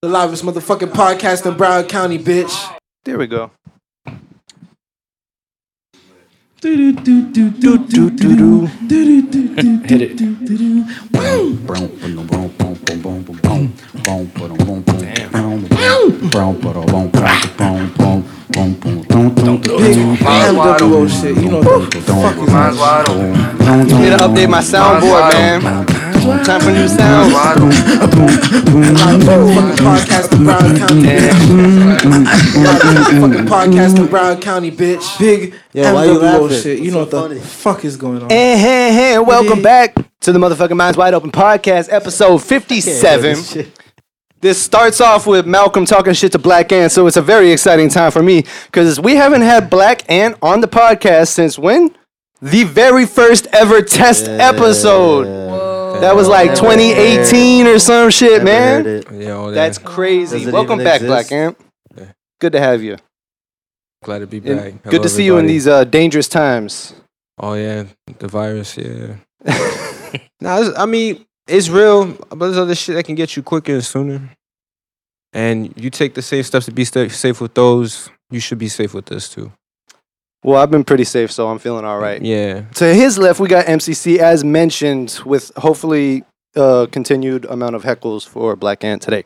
The livest motherfucking podcast in Broward County, bitch. There we go. Hit it. MWO shit. You know what the fuck is open. Need to update my soundboard, man. Time for new sounds. Wide open. Motherfucking podcast in Broward County, bitch. Motherfucking podcast in Broward County, bitch. Big Yeah, why you MWO laughing? shit. You know what So the funny. fuck is going on? And hey, hey, welcome back to the motherfucking Minds Wide Open podcast, episode 57. This starts off with Malcolm talking shit to Black Ant, so it's a very exciting time for me because we haven't had Black Ant on the podcast since when? The very first ever test episode. That was like 2018 or some shit, man. Yo, That's that's crazy. Welcome back, exist? Black Ant. Good to have you. glad to be And back. good Hello, to see you in these uh, dangerous times. Oh yeah, the virus. Yeah. nah, I mean it's real, but there's other shit that can get you quicker and sooner. And you take the safe steps to be safe with those. You should be safe with this too. Well, I've been pretty safe, so I'm feeling all right. Yeah. To his left, we got MCC as mentioned, with hopefully uh, continued amount of heckles for Black Ant today.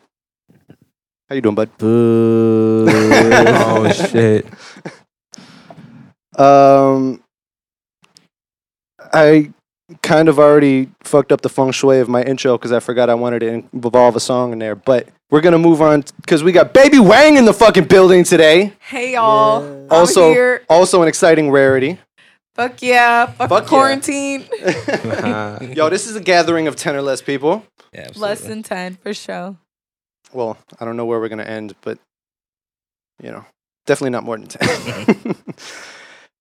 How you doing, bud? Boo. oh shit. Um, I kind of already fucked up the feng shui of my intro because I forgot I wanted to involve a song in there. But we're gonna move on because we got Baby Wang in the fucking building today. Hey y'all. I'm Also, here. also an exciting rarity. Fuck yeah. Fuck, Fuck yeah. quarantine. Yo, this is a gathering of ten or less people. Less than 10 for sure. Well, I don't know where we're gonna end, but you know, definitely not more than ten.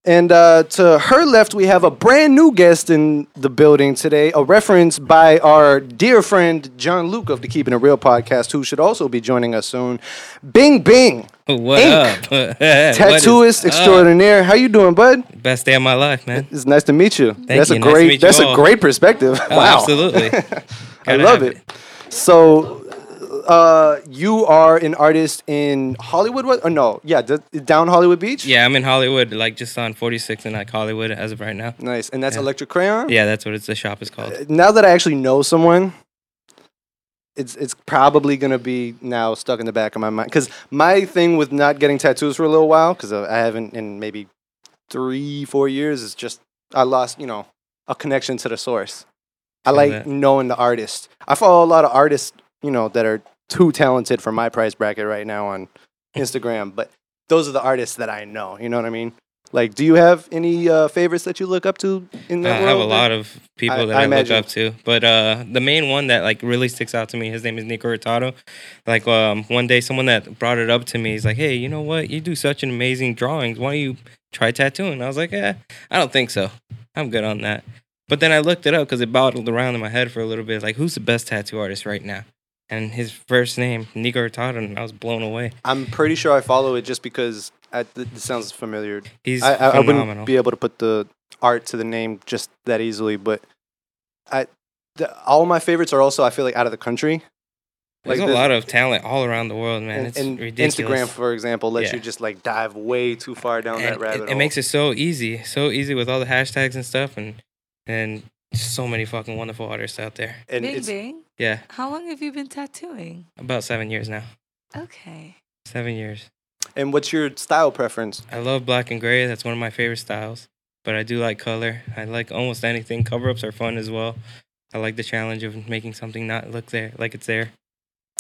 and uh, to her left, we have a brand new guest in the building today. A reference by our dear friend John Luke of the Keeping It Real podcast, who should also be joining us soon. Bing Bing, What Ink. up? Tattooist up? extraordinaire. How you doing, bud? Best day of my life, man. It's nice to meet you. that's you. a great. that's a great perspective. Oh, wow, Absolutely. I love have it. So, uh, you are an artist in Hollywood? What? Or no? Yeah, d- down Hollywood Beach. Yeah, I'm in Hollywood, like just on 46 and like Hollywood as of right now. Nice, and that's Yeah. Electric Crayon. Yeah, that's what it's the shop is called. Now that I actually know someone, it's it's probably gonna be now stuck in the back of my mind. Because my thing with not getting tattoos for a little while, because I haven't in maybe three, four years, is just I lost, you know, a connection to the source. I like that. knowing the artist. I follow a lot of artists, you know, that are too talented for my price bracket right now on Instagram, but those are the artists that I know. You know what I mean? Like, do you have any uh, favorites that you look up to in I that have a lot of people I- that I I, look up to, but uh, the main one that like really sticks out to me, his name is Nico Hurtado. Like um, one day, someone that brought it up to me, he's like, "Hey, you know what? You do such an amazing drawings. Why don't you try tattooing?" I was like, "Yeah, I don't think so. I'm good on that." But then I looked it up because it bottled around in my head for a little bit. Like, who's the best tattoo artist right now? And his first name, Nico Hurtado, and I was blown away. I'm pretty sure I follow it just because I, th- this sounds familiar. He's I, I, I wouldn't be able to put the art to the name just that easily, but I the, all my favorites are also I feel like out of the country. There's like a the- lot of talent all around the world, man. and, it's and ridiculous. Instagram, for example, lets Yeah. you just like dive way too far down that rabbit it, hole. it makes it so easy, so easy with all the hashtags and stuff, and and so many fucking wonderful artists out there. and Bing it's, Bing. Yeah, How long have you been tattooing? about seven years now. Okay. Seven years. and what's your style preference? I love black and gray. That's one of my favorite styles. But I do like color. I like almost anything. Cover ups are fun as well. I like the challenge of making something not look there like it's there.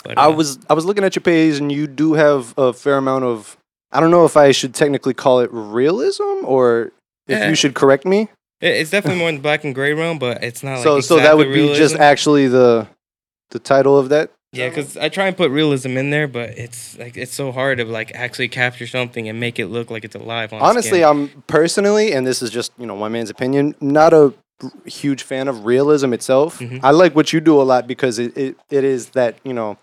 But I uh, was I was looking at your page, and you do have a fair amount of. I don't know if I should technically call it realism or if Yeah. you should correct me. It's definitely more in the black and gray realm, but it's not like so so that exactly would be just actually the the title of that. Yeah, because I try and put realism in there, but it's like it's so hard to like actually capture something and make it look like it's alive. On Honestly, skin. I'm personally, and this is just you know one man's opinion, not a huge fan of realism itself. Mhm. I like what you do a lot because it, it, it is that you know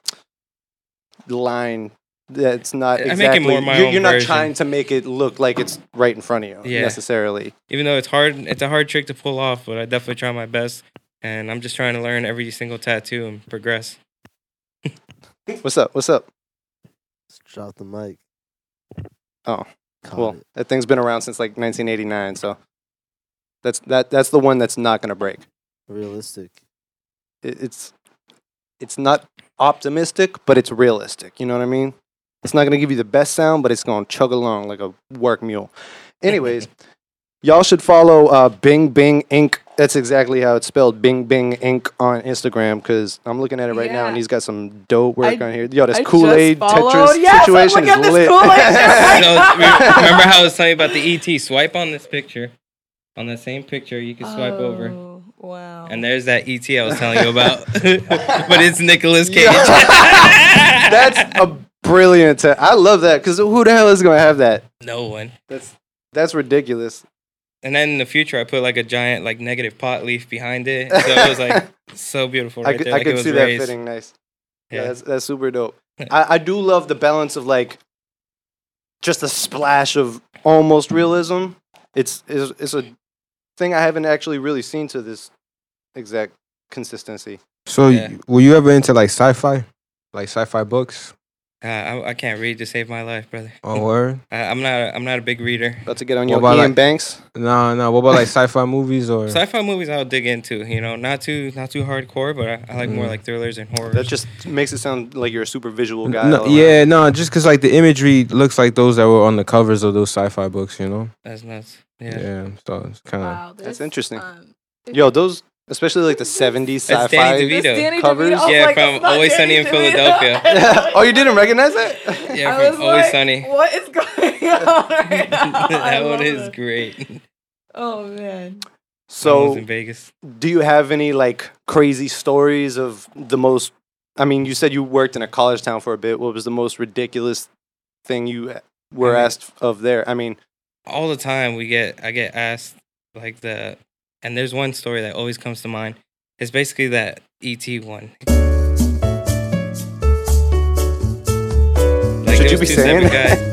line that's not I make it exactly. you're, you're not version. trying to make it look like it's right in front of you Yeah. necessarily. even though it's hard, it's a hard trick to pull off, but I definitely try my best. And I'm just trying to learn every single tattoo and progress. What's up? What's up? Just drop the mic. Oh, Caught Well, it. that thing's been around since like 1989, so that's that that's the one that's not gonna break. realistic. It, it's it's not optimistic, but it's realistic. You know what I mean? It's not gonna give you the best sound, but it's gonna chug along like a work mule. Anyways, y'all should follow uh, Bing Bing Inc. That's exactly how it's spelled, Bing Bing Inc. on Instagram. Because I'm looking at it right now, and he's got some dope work I- on here. Yo, this Kool Aid Tetris Yes, I'm situation at is this lit. Kool-Aid So, remember how I was telling you about the ET? Swipe on this picture. On that same picture, you can swipe over. Oh, Wow. And there's that ET I was telling you about. but it's Nicolas Cage. That's a brilliant. Te- I love that because who the hell is gonna have that? no one. That's that's ridiculous. And then in the future, I put like a giant like negative pot leaf behind it. So it was like so beautiful I could, there. I like could it was see raised. that fitting nice. Yeah, Yeah. that's, that's super dope. I, I do love the balance of like just a splash of almost realism. It's it's, it's a thing I haven't actually really seen to this exact consistency. So, Yeah. were you ever into like sci-fi, like sci-fi books? Uh, I, I can't read to save my life, brother. Oh, word? I, I'm not. A, I'm not a big reader. About to get on What your about, Ian like- Banks. No, no. What about like sci-fi movies or? Sci-fi movies I'll dig into. You know, not too not too hardcore, but I, I like more Mm. like thrillers and horror. That just makes it sound like you're a super visual guy. No, around. yeah, no, just because like the imagery looks like those that were on the covers of those sci-fi books, you know? That's nuts. Yeah. Yeah. so it's kind of. wow, That's interesting. um, Yo, those especially like the '70s That's Danny sci-fi. DeVito. this Danny covers? DeVito, oh Yeah, like, from that's not Always Sunny Danny in DeVito. Philadelphia. oh, you didn't recognize that? Yeah, I from was Always like, Sunny. What is going on right now? I that one is it. great. Oh man. That one was So, in Vegas. do you have any like crazy stories of the most? I mean, you said you worked in a college town for a bit. What was the most ridiculous thing you uh, were I mean- asked of there? I mean, all the time we get I get asked like the and there's one story that always comes to mind. It's basically that ET one. Like Should you be saying guys.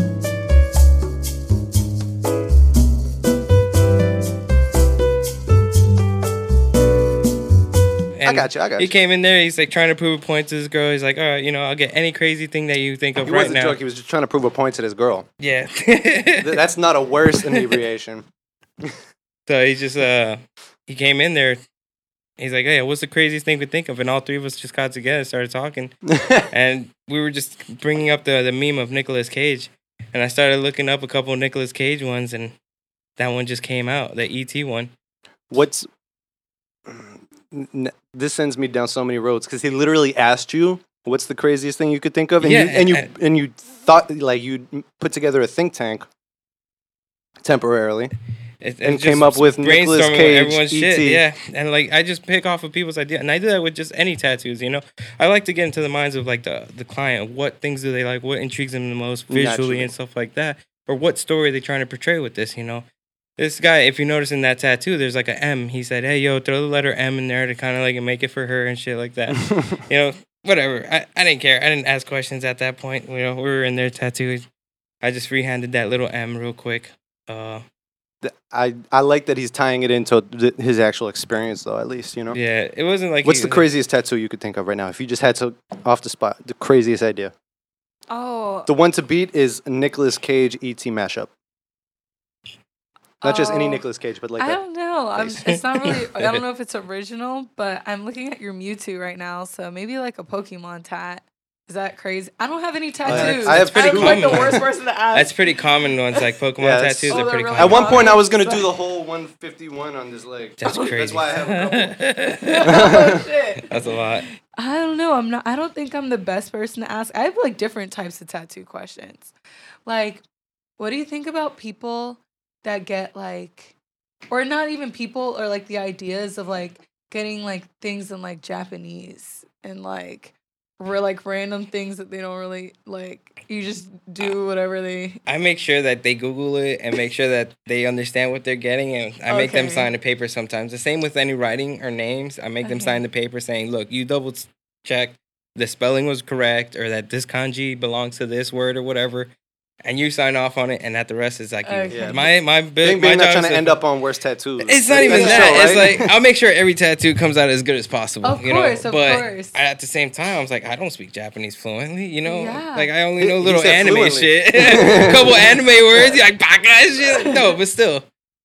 I got you. I got He you. came in there. He's like trying to prove a point to this girl. He's like, "All right, you know, I'll get any crazy thing that you think of He right wasn't now." drunk. He was just trying to prove a point to this girl. Yeah. That's not a worse inebriation. So he just uh he came in there. He's like, "Hey, what's the craziest thing we could think of?" And all three of us just got together, started talking, and we were just bringing up the the meme of Nicolas Cage, and I started looking up a couple of Nicolas Cage ones, and that one just came out, the ET one. What's this sends me down so many roads because he literally asked you what's the craziest thing you could think of, and Yeah, you and you and- and you thought like you put together a think tank temporarily. It, And came up with Nicolas Cage, everyone's shit, yeah. And like I just pick off of people's idea, and I do that with just any tattoos. You know, I like to get into the minds of like the the client. What things do they like? What intrigues them the most visually Naturally. and stuff like that, or what story are they trying to portray with this? You know, this guy, if you notice in that tattoo, there's like a M. He said, "Hey, yo, throw the letter M in there to kind of like make it for her and shit like that." you know, whatever. I, I didn't care. I didn't ask questions at that point. You know, we were in there tattooed. I just freehanded that little M real quick. Uh, I I like that he's tying it into th- his actual experience though. At least you know. yeah, it wasn't like What's he the was, like, craziest tattoo you could think of right now? If you just had to off the spot, the craziest idea. Oh. The one to beat is Nicolas Cage ET mashup. Not just any Oh. Nicolas Cage, but like I a- don't know. I'm, it's not really. I don't know if it's original, but I'm looking at your Mewtwo right now. So maybe like a Pokemon tat. Is that crazy? I don't have any tattoos. I have pretty I'm like the common. worst person to ask. That's pretty common ones like Pokemon Yeah, tattoos Oh, are pretty really common. At one point, I was gonna do the whole 151 on this leg. That's crazy. That's why I have a couple. oh, shit. That's a lot. I don't know. I'm not. I don't think I'm the best person to ask. I have like different types of tattoo questions. Like, what do you think about people that get like, or not even people, or like the ideas of like getting like things in like Japanese and like, we're like random things that they don't really like. You just do whatever they. I make sure that they Google it and make sure that they understand what they're getting, and I make them sign a paper sometimes. The same with any writing or names. I make them sign the paper saying, "Look, you double check the spelling was correct, or that this kanji belongs to this word or whatever." And you sign off on it, and that the rest is like you. Okay. Yeah. My my big Bing my not trying is to end up on worst tattoos. It's not even that. show, right? It's like I'll make sure every tattoo comes out as good as possible. Of you know? course, of but course. at the same time, I was like, I don't speak Japanese fluently. You know, Yeah. like I only know little anime fluently. shit, a couple anime words, like baka shit. No, but still.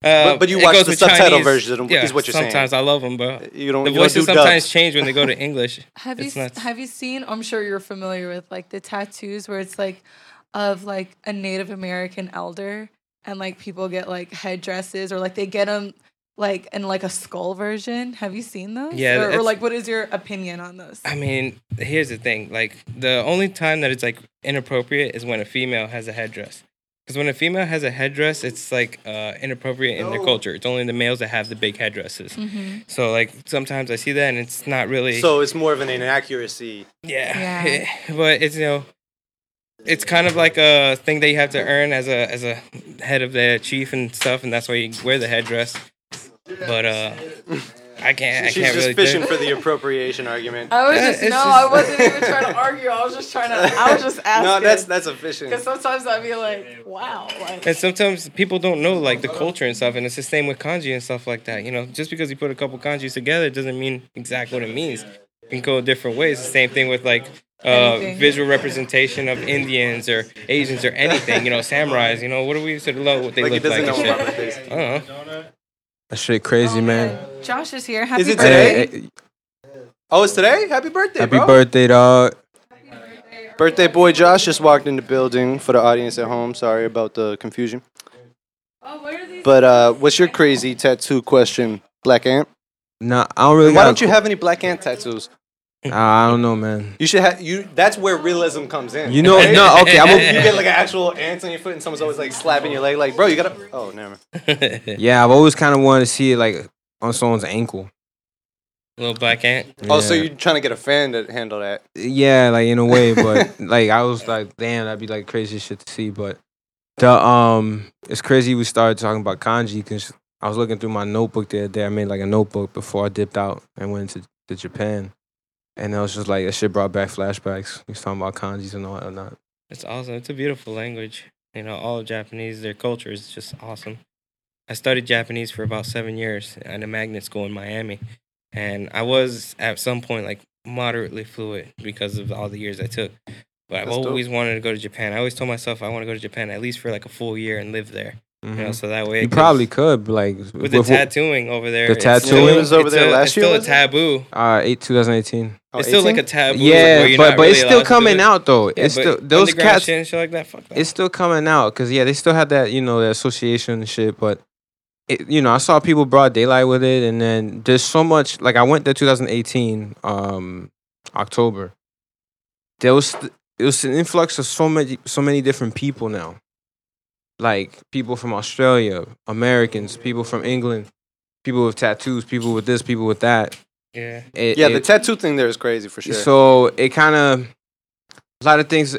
Uh, But- but you watch the subtitle Chinese. version, is yeah, what you're saying. Sometimes I love them, bro. you don't. The you don't voices do sometimes dubs. change when they go to English. Have you It's s- nuts. have you seen? I'm sure you're familiar with like the tattoos where it's like of like a Native American elder, and like people get like headdresses or like they get them like in like a skull version. Have you seen those? Yeah, Or, or like, what is your opinion on those? I mean, here's the thing. Like, the only time that it's like inappropriate is when a female has a headdress. Because when a female has a headdress, it's like uh, inappropriate in their culture. It's only the males that have the big headdresses. Mm-hmm. So like sometimes I see that and it's not really. So it's more of an inaccuracy. yeah, Yeah. but it's you know, it's kind of like a thing that you have to earn as a as a head of the chief and stuff, and that's why you wear the headdress. But uh, I can't. I She's can't just really. fishing do for the appropriation argument. I was Yeah, just it's no, just- I wasn't even trying to argue. I was just trying to. I was just asking. no, that's that's a fishing. because sometimes I'd be like, wow, like And sometimes people don't know like the culture and stuff, and it's the same with kanji and stuff like that. You know, just because you put a couple kanjis together doesn't mean exactly what it means. It can go different ways. The same thing with like uh, visual representation of Indians or Asians or anything. You know, samurais. You know, what do we used to love what they like look like? know and shit. birthdays. I don't know. That shit crazy, Oh, man. Josh is here. Happy it birthday. today? Oh, it's today. Happy birthday, Happy bro. birthday, dog. Birthday boy Josh just walked in the building for the audience at home. Sorry about the confusion. Oh, what are these? But uh, what's your crazy tattoo question, Black Ant? Nah, I don't really. Why don't you have any Black Ant tattoos? Nah, I don't know, man. You should have you. That's where realism comes in. You know, right? no, okay, I'm you get like an actual ant on your foot, and someone's always like slapping your leg, like, bro, you gotta. Oh, never. mind. yeah. I've always kind of wanted to see it like on someone's ankle. Little black ant. Oh, so you're trying to get a fan to handle that? Yeah, like in a way, but like I was like, damn, that'd be like crazy shit to see. But the um, it's crazy we started talking about kanji because I was looking through my notebook the other day. I made like a notebook before I dipped out and went to, to Japan, and it was just like, that shit brought back flashbacks. We was talking about kanjis and all that. Not. It's awesome. It's a beautiful language. You know, all of Japanese, their culture is just awesome. I studied Japanese for about seven years at a magnet school in Miami. And I was at some point like moderately fluent because of all the years I took. But I've That's dope. always wanted to go to Japan. I always told myself I want to go to Japan at least for like a full year and live there. You know, Mhm. so that way You probably could, like with with the what- tattooing over there. The tattooing? still- was over there a- last it's year, Still a taboo. uh, eight 2018. Oh, it's still like a taboo. Yeah, where you're but not but it's still allowed to do coming it. out though. Yeah, it's still those cats. shit and shit like that. Fuck that. it's still coming out because yeah, they still had that you know the association and shit, but it, you know I saw people broad daylight with it, and then there's so much like I went there 2018 um October. There was it was an influx of so many so many different people now, like people from Australia, Americans, people from England, people with tattoos, people with this, people with that. yeah. It- Yeah, the tattoo thing there is crazy for sure. so it kind of a lot of things.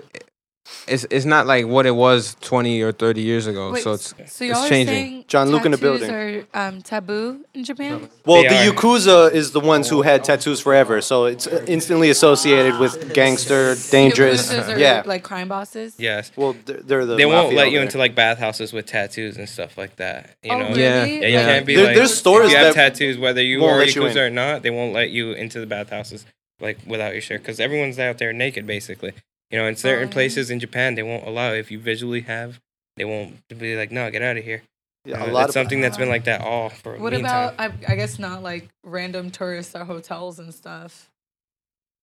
It's it's not like what it was twenty or thirty years ago. Wait, so it's so y'all are changing. Saying John Luke in the tattoos building. are um, taboo in Japan? well, They the are. yakuza is the ones who had tattoos forever, so it's instantly associated with gangster, dangerous. Yakuzas are Yeah. like crime bosses. Yes. Well, they're, they're the. they won't mafia let over you there. into like bathhouses with tattoos and stuff like that. You oh, know. really? Yeah. Yeah, you Yeah. can't be There- like. there's stores if you have that tattoos, whether you won't are let you yakuza in. or not, they won't let you into the bathhouses like without your shirt because everyone's out there naked basically. You know, in certain Oh. places in Japan, they won't allow it. if you visually have. They won't be like, no, get out of here. Yeah, a lot it's of something that's been like that all for. a while. What meantime. about I, I guess not like random tourists at hotels and stuff.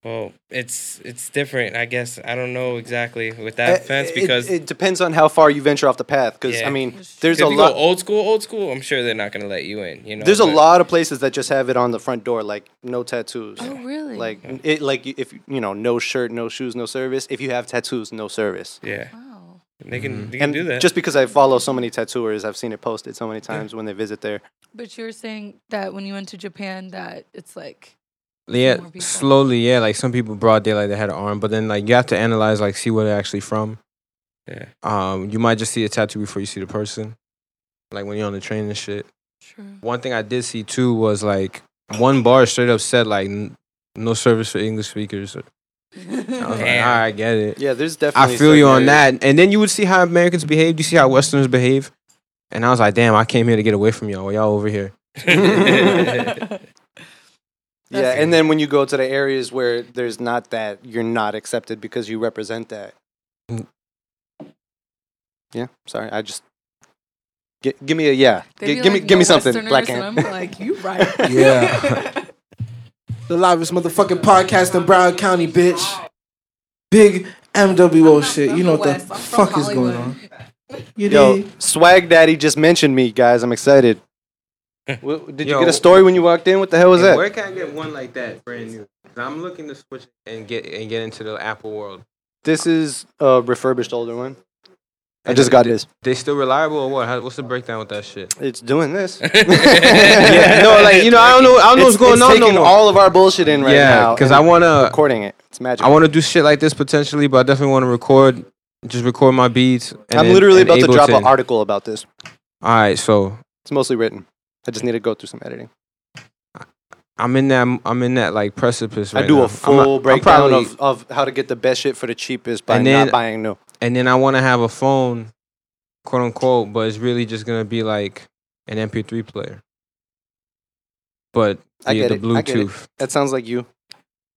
Well, it's it's different. I guess I don't know exactly with that Uh, fence because it, depends on how far you venture off the path. Because Yeah. I mean, there's if a lot. go old school, old school. I'm sure they're not gonna let you in. You know, There's a lot of places that just have it on the front door, like no tattoos. Oh, really? Like it, like if you know, no shirt, no shoes, no service. If you have tattoos, no service. Yeah, wow. They can Mhm. they can And do that. just because I follow so many tattooers, I've seen it posted so many times when they visit there. But you were saying that when you went to Japan, that it's like yeah, slowly. Yeah, like some people broad daylight they had an arm, but then like you have to analyze like see where they're actually from. yeah. Um, you might just see a tattoo before you see the person. Like when you're on the train and shit. true. One thing I did see too was like one bar straight up said like n- no service for English speakers. I was like, all Damn. right, I get it. Yeah, there's definitely. I feel you on areas- that. And then you would see how Americans behave. You see how Westerners behave. And I was like, damn, I came here to get away from y'all. while Y'all over here. Yeah, and then when you go to the areas where there's not that, you're not accepted because you represent that. Mm. Yeah, sorry, I just gi- give me a yeah. They'd Gi- be give me give me something, Westerners," Black and I'm like, you right. Yeah. The livest motherfucking podcast in Broward County, bitch. Big MWO shit. You know what the West, I'm from fuck is going on? You Yo, dig? Swag Daddy just mentioned me, guys. I'm excited. Wha- Did you Yo. get a story when you walked in? What the hell was And that? Where can I get one like that, brand new? 'Cause I'm looking to switch and get and get into the Apple world. This is a refurbished older one. I just got this. They still reliable or what? How, what's the breakdown with that shit? It's doing this. yeah, no, like you know, I don't know, I don't know what's going it's on no taking more. all of our bullshit in right yeah, now. because I wanna, recording it. It's magic. I wanna do shit like this potentially, but I definitely want to record, just record my beats. And I'm then- literally and about to drop an article about this. All right, so It's mostly written. I just need to go through some editing. I'm in that, I'm in that like precipice right I do now. a I'm full not- I'm breakdown probably- of, of how to get the best shit for the cheapest by And then- not buying new. And then I want to have a phone, quote unquote, but it's really just gonna be like an MP3 player. But I via get the it, I get it. Bluetooth, That sounds like you.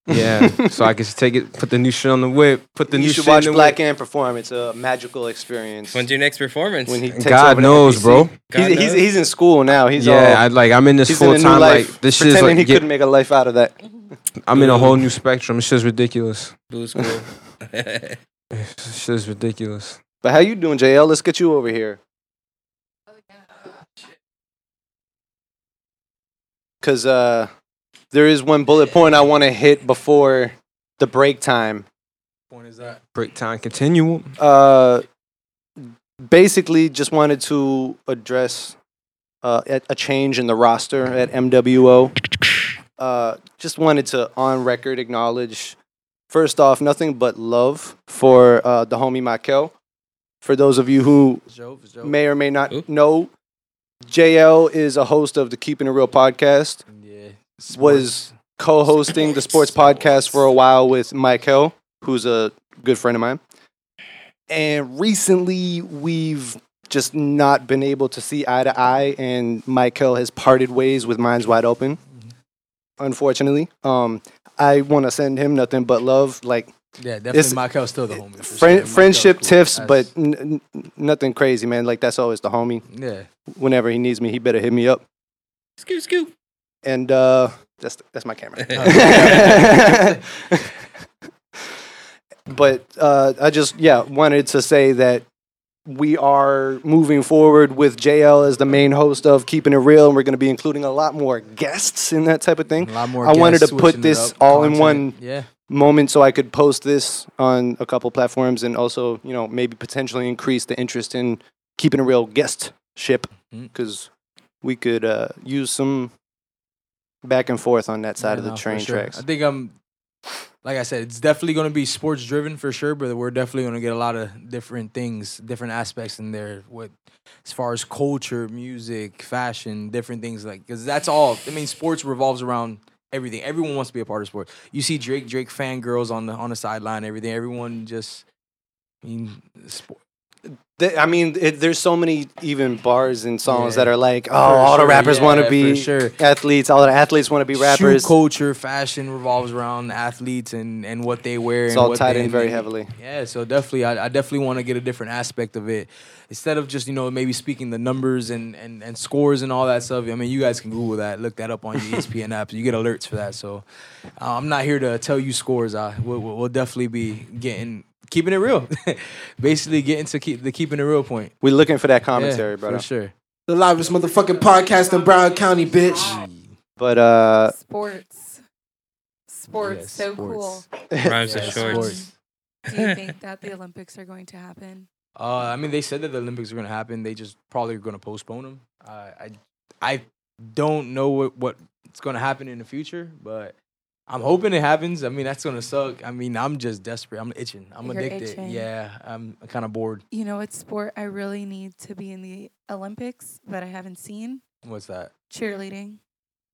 yeah. so I can take it, put the new shit on the whip, put the new. you new should shit watch in the Black whip. Ant perform. It's a magical experience. When's your next performance? when he takes God over the knows, bro. God He's, he's, knows. he's in school now. He's yeah, all, I like I'm in this he's in a full time. life. Like this shit is pretending like he get- couldn't make a life out of that. I'm in a whole new spectrum. It's just ridiculous. Blue school. It's just ridiculous. But how you doing, JL? Let's get you over here. Cause uh, there is one bullet point I want to hit before the break time. Point is that? Break time continuum. Uh, basically, just wanted to address uh, a, a change in the roster at MWO. Uh, just wanted to, on record, acknowledge first off, nothing but love for uh, the homie Michael. For those of you who may or may not Who? know, JL is a host of the Keeping It Real podcast. Yeah. Was co-hosting the sports podcast for a while with Michael, who's a good friend of mine. And recently, we've just not been able to see eye to eye, and Michael has parted ways with Minds Wide Open. Unfortunately, um, I want to send him nothing but love, like Yeah, It's- definitely Michael's still the homie. for sure. friendship cool. tiffs, That's- but n- n- nothing crazy, man. Like that's always the homie. yeah. Whenever he needs me, he better hit me up. scoop, scoop. And uh, that's that's my camera. but uh, I just yeah wanted to say that we are moving forward with JL as the main host of Keeping It Real, and we're going to be including a lot more guests in that type of thing. A lot more I wanted to put this up, all in one Yeah. moment so I could post this on a couple platforms and also you know maybe potentially increase the interest in Keeping It Real guestship Mhm. because we could uh, use some back and forth on that side Yeah, of the no, train sure. tracks. I think um, like I said, it's definitely going to be sports driven for sure, but we're definitely going to get a lot of different things, different aspects in there. What as far as culture, music, fashion, different things like because that's all. I mean, sports revolves around everything. Everyone wants to be a part of sports. You see Drake, Drake fangirls on the on the sideline, everything. Everyone just. I mean, sport, Th- I mean, it, there's so many even bars and songs Yeah. that are like, oh, all the sure, rappers want to for be sure. athletes. All the athletes want to be rappers. Shoe culture, fashion revolves around athletes and, and what they wear. It's and all what tied they- in very heavily. Yeah, so definitely, I, I definitely want to get a different aspect of it instead of just you know maybe speaking the numbers and, and, and scores and all that stuff. I mean, you guys can Google that, look that up on your ESPN app. You get alerts for that. So uh, I'm not here to tell you scores. I we'll, we'll we'll definitely be getting keeping it real, basically getting to keep the keeping it real point. We're looking for that Yeah, commentary, brother. for sure. The livest motherfucking podcast in Broward County, bitch. But uh, sports. Sports, Yeah, so sports. cool. Rhymes with Yeah, shorts. sports. Do you think that the Olympics are going to happen? Uh, I mean, they said that the Olympics are going to happen. They just probably going to postpone them. Uh, I I don't know what what's going to happen in the future, but I'm hoping it happens. I mean, that's going to suck. I mean, I'm just desperate. I'm itching. I'm You're addicted. itching. Yeah, I'm kind of bored. You know what sport I really need to be in the Olympics that I haven't seen? What's that? Cheerleading.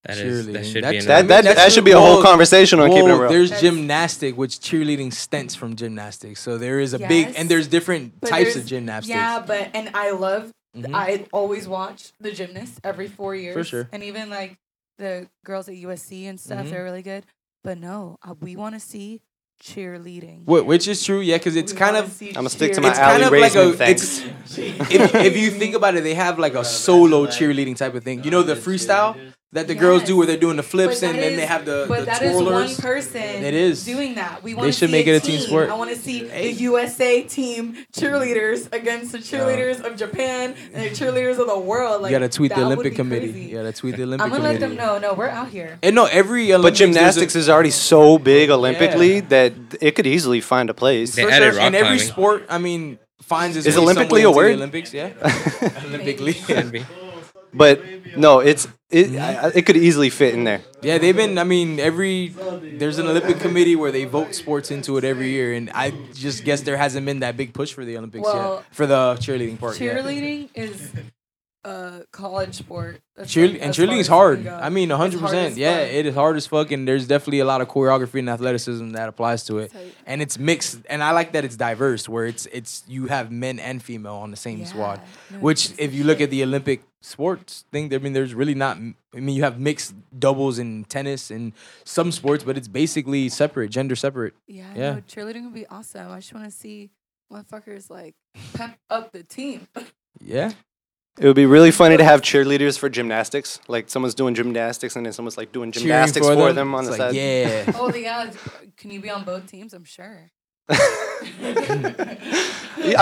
That is that Cheerleading. should be That's- That I mean, that, that should be a whole well, conversation on keeping it real. there's That's- gymnastic, which cheerleading stems from gymnastics. So there is a big, and there's different types there's- of gymnastics. Yeah, but and I love. Mhm. I always watch the gymnasts every four years for sure. and even like the girls at USC and stuff. Mhm. They're really good. But no, uh, we want to see cheerleading. Wh- which is true, yeah, because it's We kind wanna of see I'm gonna stick to cheer- my it's kind alley of like raisement a thanks. it's if, if you think about it, they have like a solo cheerleading type of thing. You know the freestyle that the girls do where they're doing the flips and that then they have the, But the that is one twirlers. person. It is. doing that. We want to should see make a it a team sport. I want to see Hey. the USA team cheerleaders against the cheerleaders of Japan and the cheerleaders of the world. Like you gotta tweet the Olympic committee. crazy. You gotta tweet the Olympic I'm gonna let them know. No, we're out here. And no, every But Olympics, there's a- gymnastics is already so big Olympically that it could easily find a place. They For added sure. rock and every climbing. sport, I mean, finds its Is way Olympically somewhere a into the? Olympics, yeah. Olympically. Should be. but no, it's it. I, it could easily fit in there. Yeah, they've been. I mean, every there's an Olympic committee where they vote sports into it every year, and I just guess there hasn't been that big push for the Olympics Well, yet for the cheerleading part. yeah. Cheerleading is a college sport. That's Cheer- like and cheerleading is as it can hard. I mean, 100%. Yeah, it is hard as fuck, and there's definitely a lot of choreography and athleticism that applies to it. Tight. And it's mixed, and I like that it's diverse, where it's it's you have men and female on the same squad. No, Which, if you look at the Olympic sports thing, I mean, there's really not. I mean, you have mixed doubles in tennis and some sports, but it's basically separate, gender separate. Yeah, Yeah. No, cheerleading would be awesome. I just want to see motherfuckers like pep up the team. Yeah, It would be really funny to have cheerleaders for gymnastics. Like someone's doing gymnastics and then someone's like doing Cheering gymnastics for, them. on It's the like, side. Yeah. oh yeah, can you be on both teams? I'm sure. I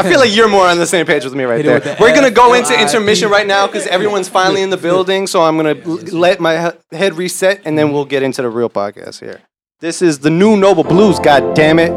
feel like you're more on the same page with me right Hit it there. with the We're gonna go into F-O-I-P. intermission right now because everyone's finally in the building. So I'm gonna l- let my he- head reset and then we'll get into the real podcast here. This is the new Noble Blues. God damn it!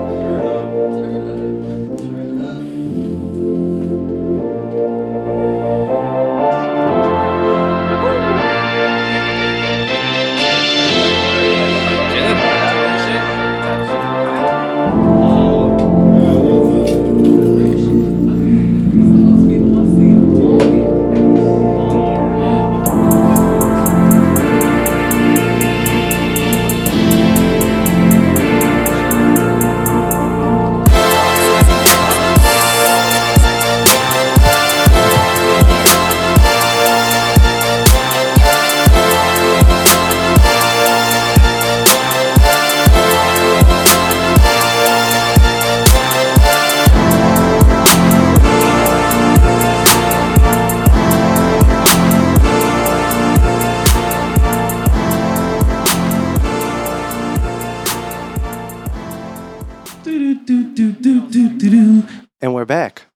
Back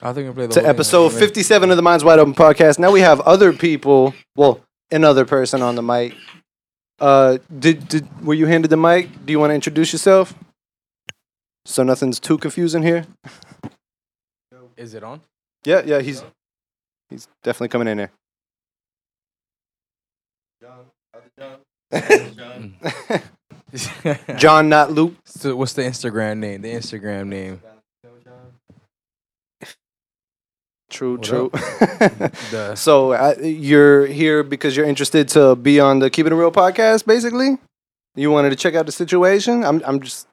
I think we the to whole episode like, 57 of the Minds Wide Open podcast. Now we have other people. Well, another person on the mic. Uh, did did were you handed the mic? Do you want to introduce yourself? So nothing's too confusing here. Is it on? Yeah, yeah, he's he's definitely coming in there. John, John not Luke. so what's the Instagram name? The Instagram name. True, What true. So uh, you're here because you're interested to be on the Keeping It Real podcast, basically. You wanted to check out the situation. I'm, I'm just.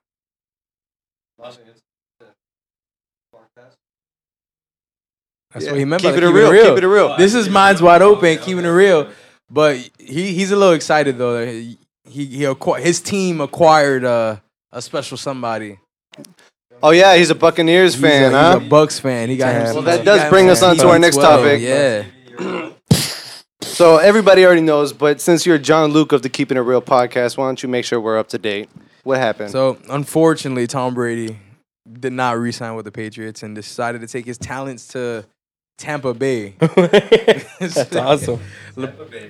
that's yeah, what he meant keep by it the real. Keep it real. This is minds wide open, keeping it real. But he he's a little excited though. He he, his team acquired uh, a special somebody. Oh yeah, he's a Buccaneers He's fan, a, huh? He's a Bucks fan. He got him. Well, that does bring us on to our next 12, topic. Yeah. So everybody already knows, but since you're John Luke of the Keeping It Real podcast, why don't you make sure we're up to date? What happened? So unfortunately, Tom Brady did not re-sign with the Patriots and decided to take his talents to Tampa Bay. That's awesome.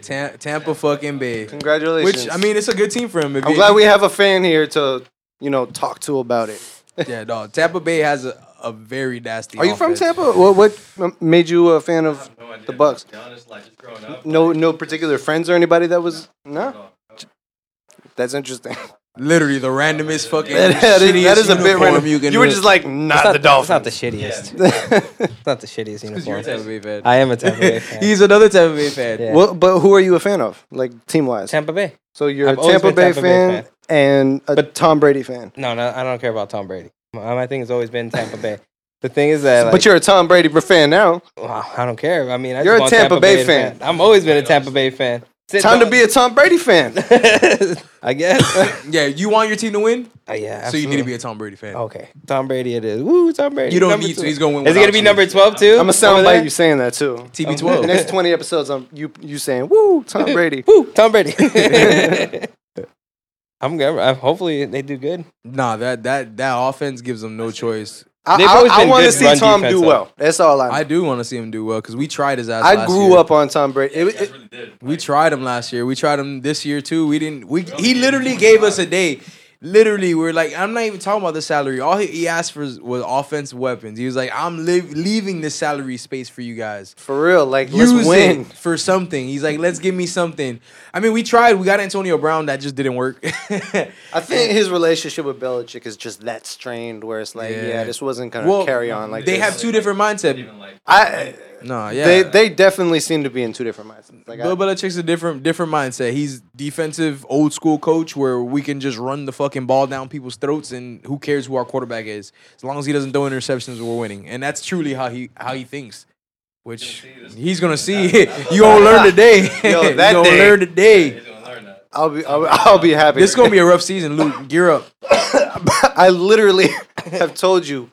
Tam- Tampa fucking Bay. Congratulations. Which I mean, it's a good team for him. If I'm you- glad we have a fan here to, you know, talk to about it. Yeah, no. Tampa Bay has a, a very nasty. Are you from offense. Tampa? What what made you a fan of the Bucks? No, no particular friends or anybody that was no. That's interesting. Literally the randomest fucking. That, that, is, that is a bit random. You, can You were just like, not not the It's not the Dolphins. shittiest. It's not the shittiest You're a uniform. Tampa Bay fan. I am a Tampa Bay fan. He's another Tampa Bay fan. Yeah. Well, but who are you a fan of, like team wise? Tampa Bay. So you're I've a Tampa Bay, Tampa Bay fan, and a But- Tom Brady fan. No, no, I don't care about Tom Brady. My, my thing has always been Tampa Bay. The thing is that, like, but you're a Tom Brady fan now. wow, I don't care. I mean, I You're just a want Tampa Bay to fan. I've always been a Tampa Bay fan. Sit Time to be a Tom Brady fan. I guess. Yeah, you want your team to win, Uh, yeah. so you need to be a Tom Brady fan. Okay, Tom Brady. It is. Woo, Tom Brady. You don't Number need to. 12. He's gonna win. Is it gonna be you. number twelve too? I'm a sound Over bite you saying that too. TB The twelve. next 20 episodes, I'm you you saying, "Woo, Tom Brady." Woo, Tom Brady. I'm good. I- Hopefully they do good. Nah, that that that offense gives them no choice. I, They've always been want to good see run Tom defense, do though. well. That's all I. I do want to see him do well because we tried his ass. I last grew year. up on Tom Brady. It- it- We tried him last year. We tried him this year too. We didn't. We he literally gave us a day. Literally, we're like, I'm not even talking about the salary. All he, he asked for was offensive weapons. He was like, I'm li- leaving the salary space for you guys. for real, like Use let's win. it for something. He's like, let's give me something. I mean, we tried. We got Antonio Brown. That just didn't work. I think his relationship with Belichick is just that strained, where it's like, yeah, Yeah. this wasn't gonna well, carry on like they this. have two different mindset. I, No, yeah. they they definitely seem to be in two different mindsets. Like, I, Bill Belichick's a different different mindset. He's defensive, old school coach where we can just run the fucking ball down people's throats and who cares who our quarterback is as long as he doesn't throw interceptions, we're winning. And that's truly how he how he thinks. Which he's gonna see. you gonna learn today. Yo, you that gonna day. learn today. I'll be I'll, I'll be happy. This is gonna be a rough season, Luke. Gear up. I literally have told you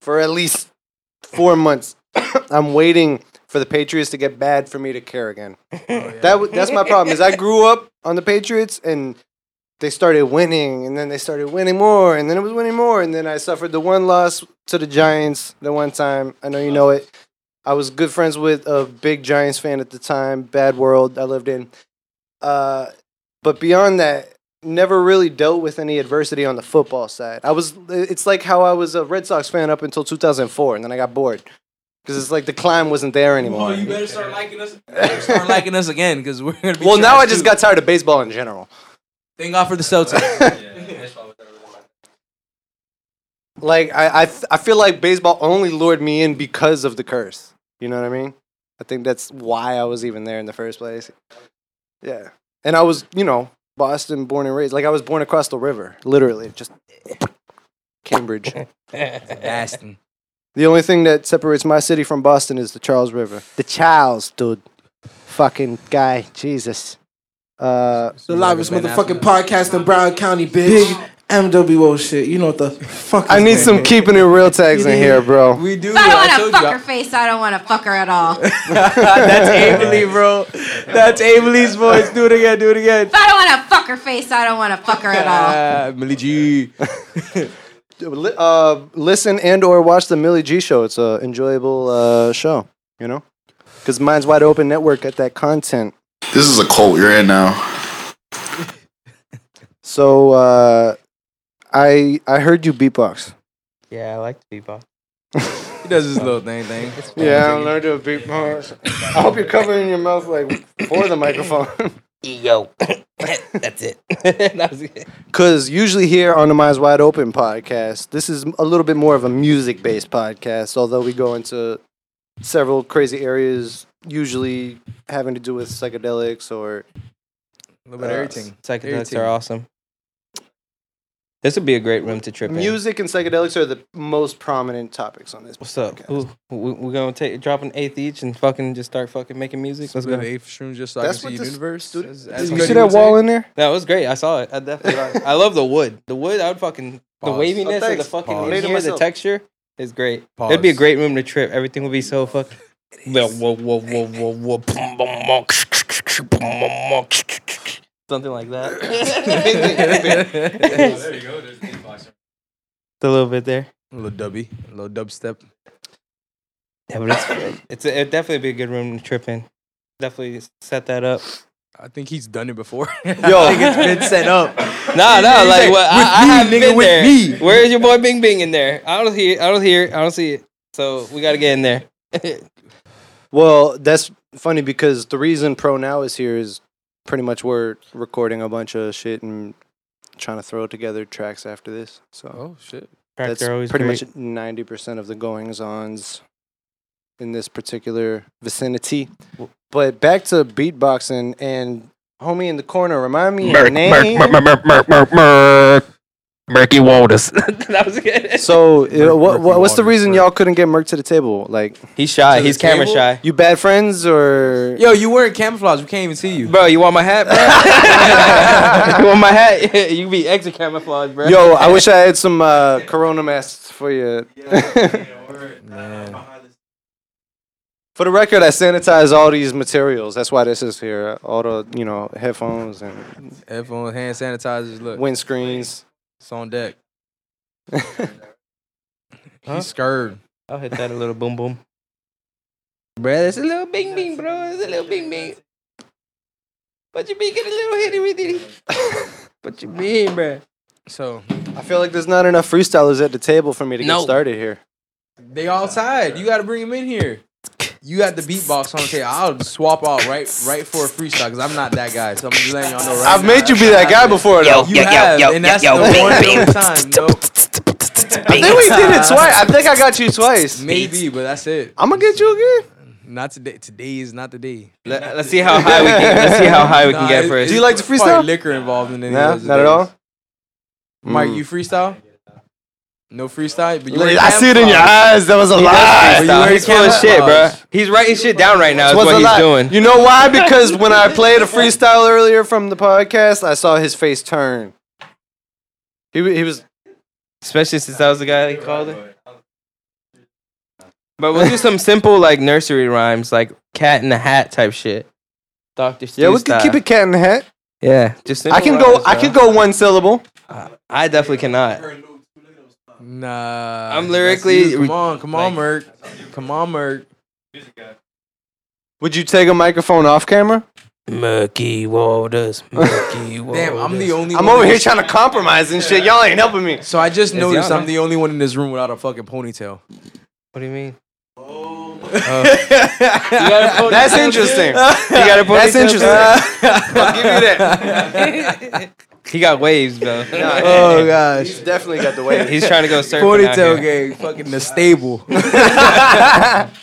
for at least four months. I'm waiting for the Patriots to get bad for me to care again. Oh, that that's my problem. Is I grew up on the Patriots and they started winning, and then they started winning more, and then it was winning more, and then I suffered the one loss to the Giants the one time. I know you know it. I was good friends with a big Giants fan at the time. Bad world I lived in. Uh, but beyond that, never really dealt with any adversity on the football side. I was it's like how I was a Red Sox fan up until 2004 and then I got bored. Cuz it's like the climb wasn't there anymore. you better start liking us. Start liking us again because we're gonna be. well, now I just too. got tired of baseball in general. Thank God for the Celtics. Like I I, th- I feel like baseball only lured me in because of the curse. You know what I mean? I think that's why I was even there in the first place. Yeah. And I was, you know, Boston born and raised. Like I was born across the river, literally, just Cambridge. Boston. The only thing that separates my city from Boston is the Charles River. The Charles, dude. Fucking guy. Jesus. Uh, The livest motherfucking podcast in Broward County, bitch. MWO shit. You know what the fuck? I need some man? keeping it real tags in here, bro. We do. I don't want told to fuck her face, I don't want to fuck her at all. That's Amelie, bro. That's Amelie's voice. Do it again. Do it again. I don't want to fuck her face, I don't want to fuck her at all. Ah, Millie G. Uh, listen and or watch the Millie G show. It's a enjoyable uh, show, you know? Because Minds Wide Open Network at that content. This is a cult you're in now. So uh, I I heard you beatbox. yeah, I like the beatbox. He does his little thing thing. Yeah, I learned to beatbox. I hope you're covering your mouth like for the microphone. Yo, that's it. that was it. Because usually here on the Minds Wide Open podcast, this is a little bit more of a music based podcast, although we go into several crazy areas, usually having to do with psychedelics or. A little bit of uh, everything. Psychedelics Everything. are awesome. This would be a great room to trip in. Music and psychedelics are the most prominent topics on this. What's up? Ooh, we, we're gonna take drop an eighth each and fucking just start fucking making music. Let's Split go. eighth shrooms just so That's I what can see this universe. studio- as- Did as you see that wall say. in there? That was great. I saw it. I definitely. I love the wood. The wood. I would fucking the waviness Oh, of the thanks. fucking Pause. in Made it here, the texture is great. It'd be a great room to trip. Everything would be so fucking. Whoa, whoa, whoa, whoa, whoa, whoa, something like that. a little bit there. A little dubby, a little dubstep. Yeah, but it's it's it'd definitely be a good room to trip in. Definitely set that up. I think he's done it before. Yo. I think it's been set up. No, no, He's like like, what? "With I, I me, haven't nigga, been with there. me." Where's your boy Bing Bing in there? I don't hear. I don't hear. I don't see it. So we got to get in there. Well, that's funny because the reason Pro Now is here is pretty much we're recording a bunch of shit and trying to throw together tracks after this. So Oh shit. Tracks that's are always pretty great. much ninety percent of the goings ons in this particular vicinity. But back to beatboxing and homie in the corner, remind me your name. Murky Waters. that was good. So, uh, what, what, what's the reason bro. y'all couldn't get Merc to the table? Like, He's shy. He's camera table? shy. you bad friends or? Yo, you wearing camouflage. We can't even see you. Bro, you want my hat, bro? you want my hat? you be extra camouflage, bro. Yo, I wish I had some uh, Corona masks for you. Man. For the record, I sanitize all these materials. That's why this is here. All the you know headphones and Headphones, hand sanitizers. Look, windscreens. It's on deck. Huh? He's scared. I'll hit that a little boom boom. Bro, that's a little bing bing, bro. It's a little bing bing. What you mean? Get a little hitty with it. What you mean, bro? So I feel like there's not enough freestylers at the table for me to No. get started here. they all tied. You got to bring them in here. You had the beatbox on the table. I'll swap out right, right for a freestyle because I'm not that guy. So I'm just letting y'all know. Right I've now, made you be that guy happening. before, though. You have, and that's the one and time. Nope. I think we did it twice. I think I got you twice. Maybe, but that's it. I'm gonna get you again. Not today. Today is not the day. Let, us see how high we can. Let's see how high we can get it- first. Do you like to freestyle? liquor involved in any Nah, of those not at all. Mike, Mm. you freestyle? No freestyle, but you I wear see it in your camouflage. eyes. That was a He does lie. you He's full of shit, bro. He's writing shit down right now. This Is was what a he's lie. doing. You know why? Because when I played a freestyle earlier from the podcast, I saw his face turn. He wa- he was Especially since I was the guy that called it. But we'll do some simple like nursery rhymes, like cat in the hat type shit. Doctor yeah. We could keep it cat in the hat. Yeah, just I simple can go. rhymes, I bro. can go one syllable. I definitely cannot. Nah. I'm lyrically. Come on, come on, like- Merc. Come on, Merc. Would you take a microphone off camera? Murky waters, murky waters. Damn, I'm the only. I'm one over here trying to compromise and shit. Y'all ain't helping me. So I just It's noticed y'all, I'm the only one in this room without a fucking ponytail. What do you mean? Oh. That's interesting. You got a That's interesting. I'll give you that. He got waves, bro. Oh gosh. He's definitely got the way. He's trying to go surfing. out Ponytail here. gang, fucking the stable.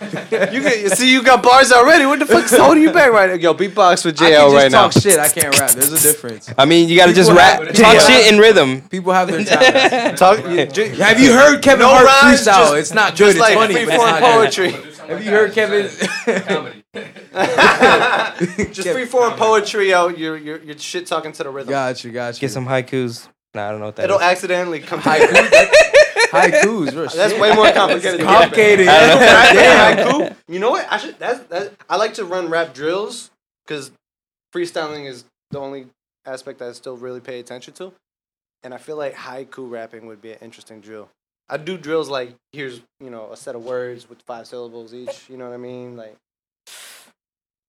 You can, see, you got bars already. What the fuck? fuck's holding you back right now? Yo, beatbox with I JL can just right now. talk shit. I can't rap. There's a difference. I mean, you gotta just rap, talk Yeah. shit in rhythm. People have their talents. Talk, you, j- Have you heard Kevin No Hart rhymes, freestyle? just- it's not just good. like it's funny. free but it's form not good. poetry. Have you heard Kevin? Just free form poetry out. You're, you're, you're shit talking to the rhythm. Got you, got you. Get some haikus. Nah, I don't know what that It'll is. accidentally come to haiku. Haikus, bro. That's shit. way more complicated. than Complicated. rapping. I know. Damn, haiku. You know what? I should. That's that. I like to run rap drills because freestyling is the only aspect that I still really pay attention to, and I feel like haiku rapping would be an interesting drill. I do drills like here's you know a set of words with five syllables each. You know what I mean? Like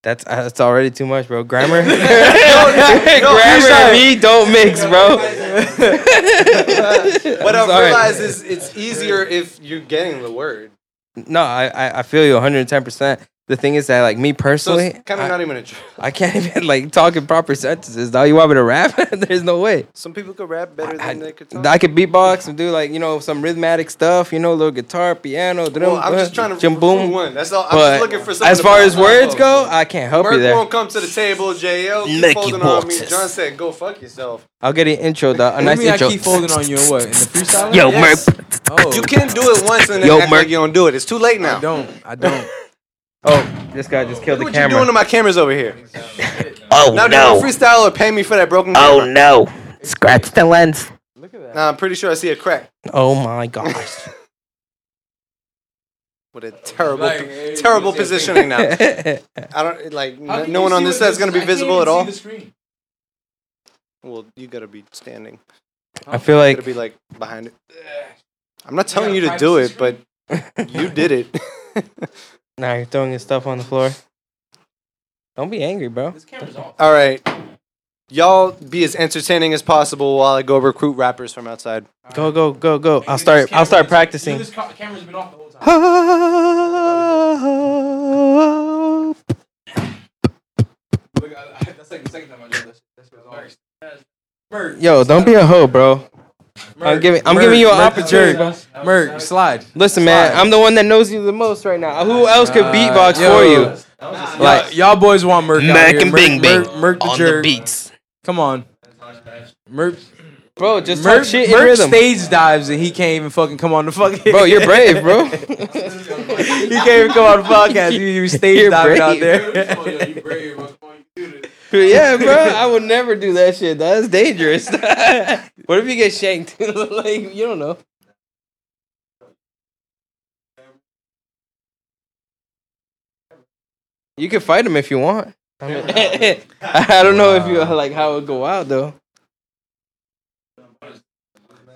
That's uh, that's already too much, bro. Grammar, no, grammar and me don't mix, bro. what I'm I've realized is it's easier if you're getting the word. No, I, I I feel you 110. percent The thing is that like me personally, it's kind of I, not even a drill. I can't even like talk in proper sentences. Dog, you want me to rap? There's no way. Some people could rap better than I- they could talk. I could beatbox and do like you know some rhythmic stuff. You know, little guitar, piano, well, I'm uh, just trying to jum recruit boom. one. That's all. I'm But just looking for something as far as words go, I can't help you Merc there. won't come to the table. JL keep Lucky folding on me. John said, "Go fuck yourself." I'll get an intro, though. A What nice do you mean intro. I keep folding on you and what? In the freestyle? Yo, Yes. Oh, You can't do it once and then Yo, act Merc. like you don't do it. It's too late now. I now. don't. I don't. Oh, this guy just killed Look the what you doing camera. to my cameras over here. Oh Now do no! a freestyle or pay me for that broken Oh camera. no! Scratch the lens. Look at that. Nah, I'm pretty sure I see a crack Oh my gosh. what a terrible, Like, terrible you see a positioning now. I I don't like. How n- can no one on this what set's gonna be I can't visible even at all. see the. Well, you gotta be standing. I feel like gotta be like behind it. I'm not telling you to do it, but you did it. Now you're throwing your stuff on the floor. Don't be angry, bro. This camera's off. All right. Y'all be as entertaining as possible while I go recruit rappers from outside. Go, go, go, go. I'll start. I'll start practicing. This ca- camera's been off the whole time. Look, I- I- That's like the second time I did this. This was off. Yo, don't be a hoe, bro. I'm giving I'm Merc, giving you an Merc opportunity. jerk. Merc, slide. Listen, man, Slide. I'm the one that knows you the most right now. Who else could Uh, beatbox yo. for you? Like Like y'all boys want Merc out Mac here. and Merc, Bing Bing Merc, Merc the on the jerk. beats. Come on. Merc, Bro, just Merc, talk shit in Merc rhythm. stage dives and he can't even fucking come on the fucking. Bro, you're brave, bro. he can't even come on the podcast. You, you stage You're diving out brave. there. Yeah, bro. I would never do that shit. That's dangerous. what if you get shanked? like you don't know. You can fight him if you want. I, mean, I don't know if you like how it would go out though.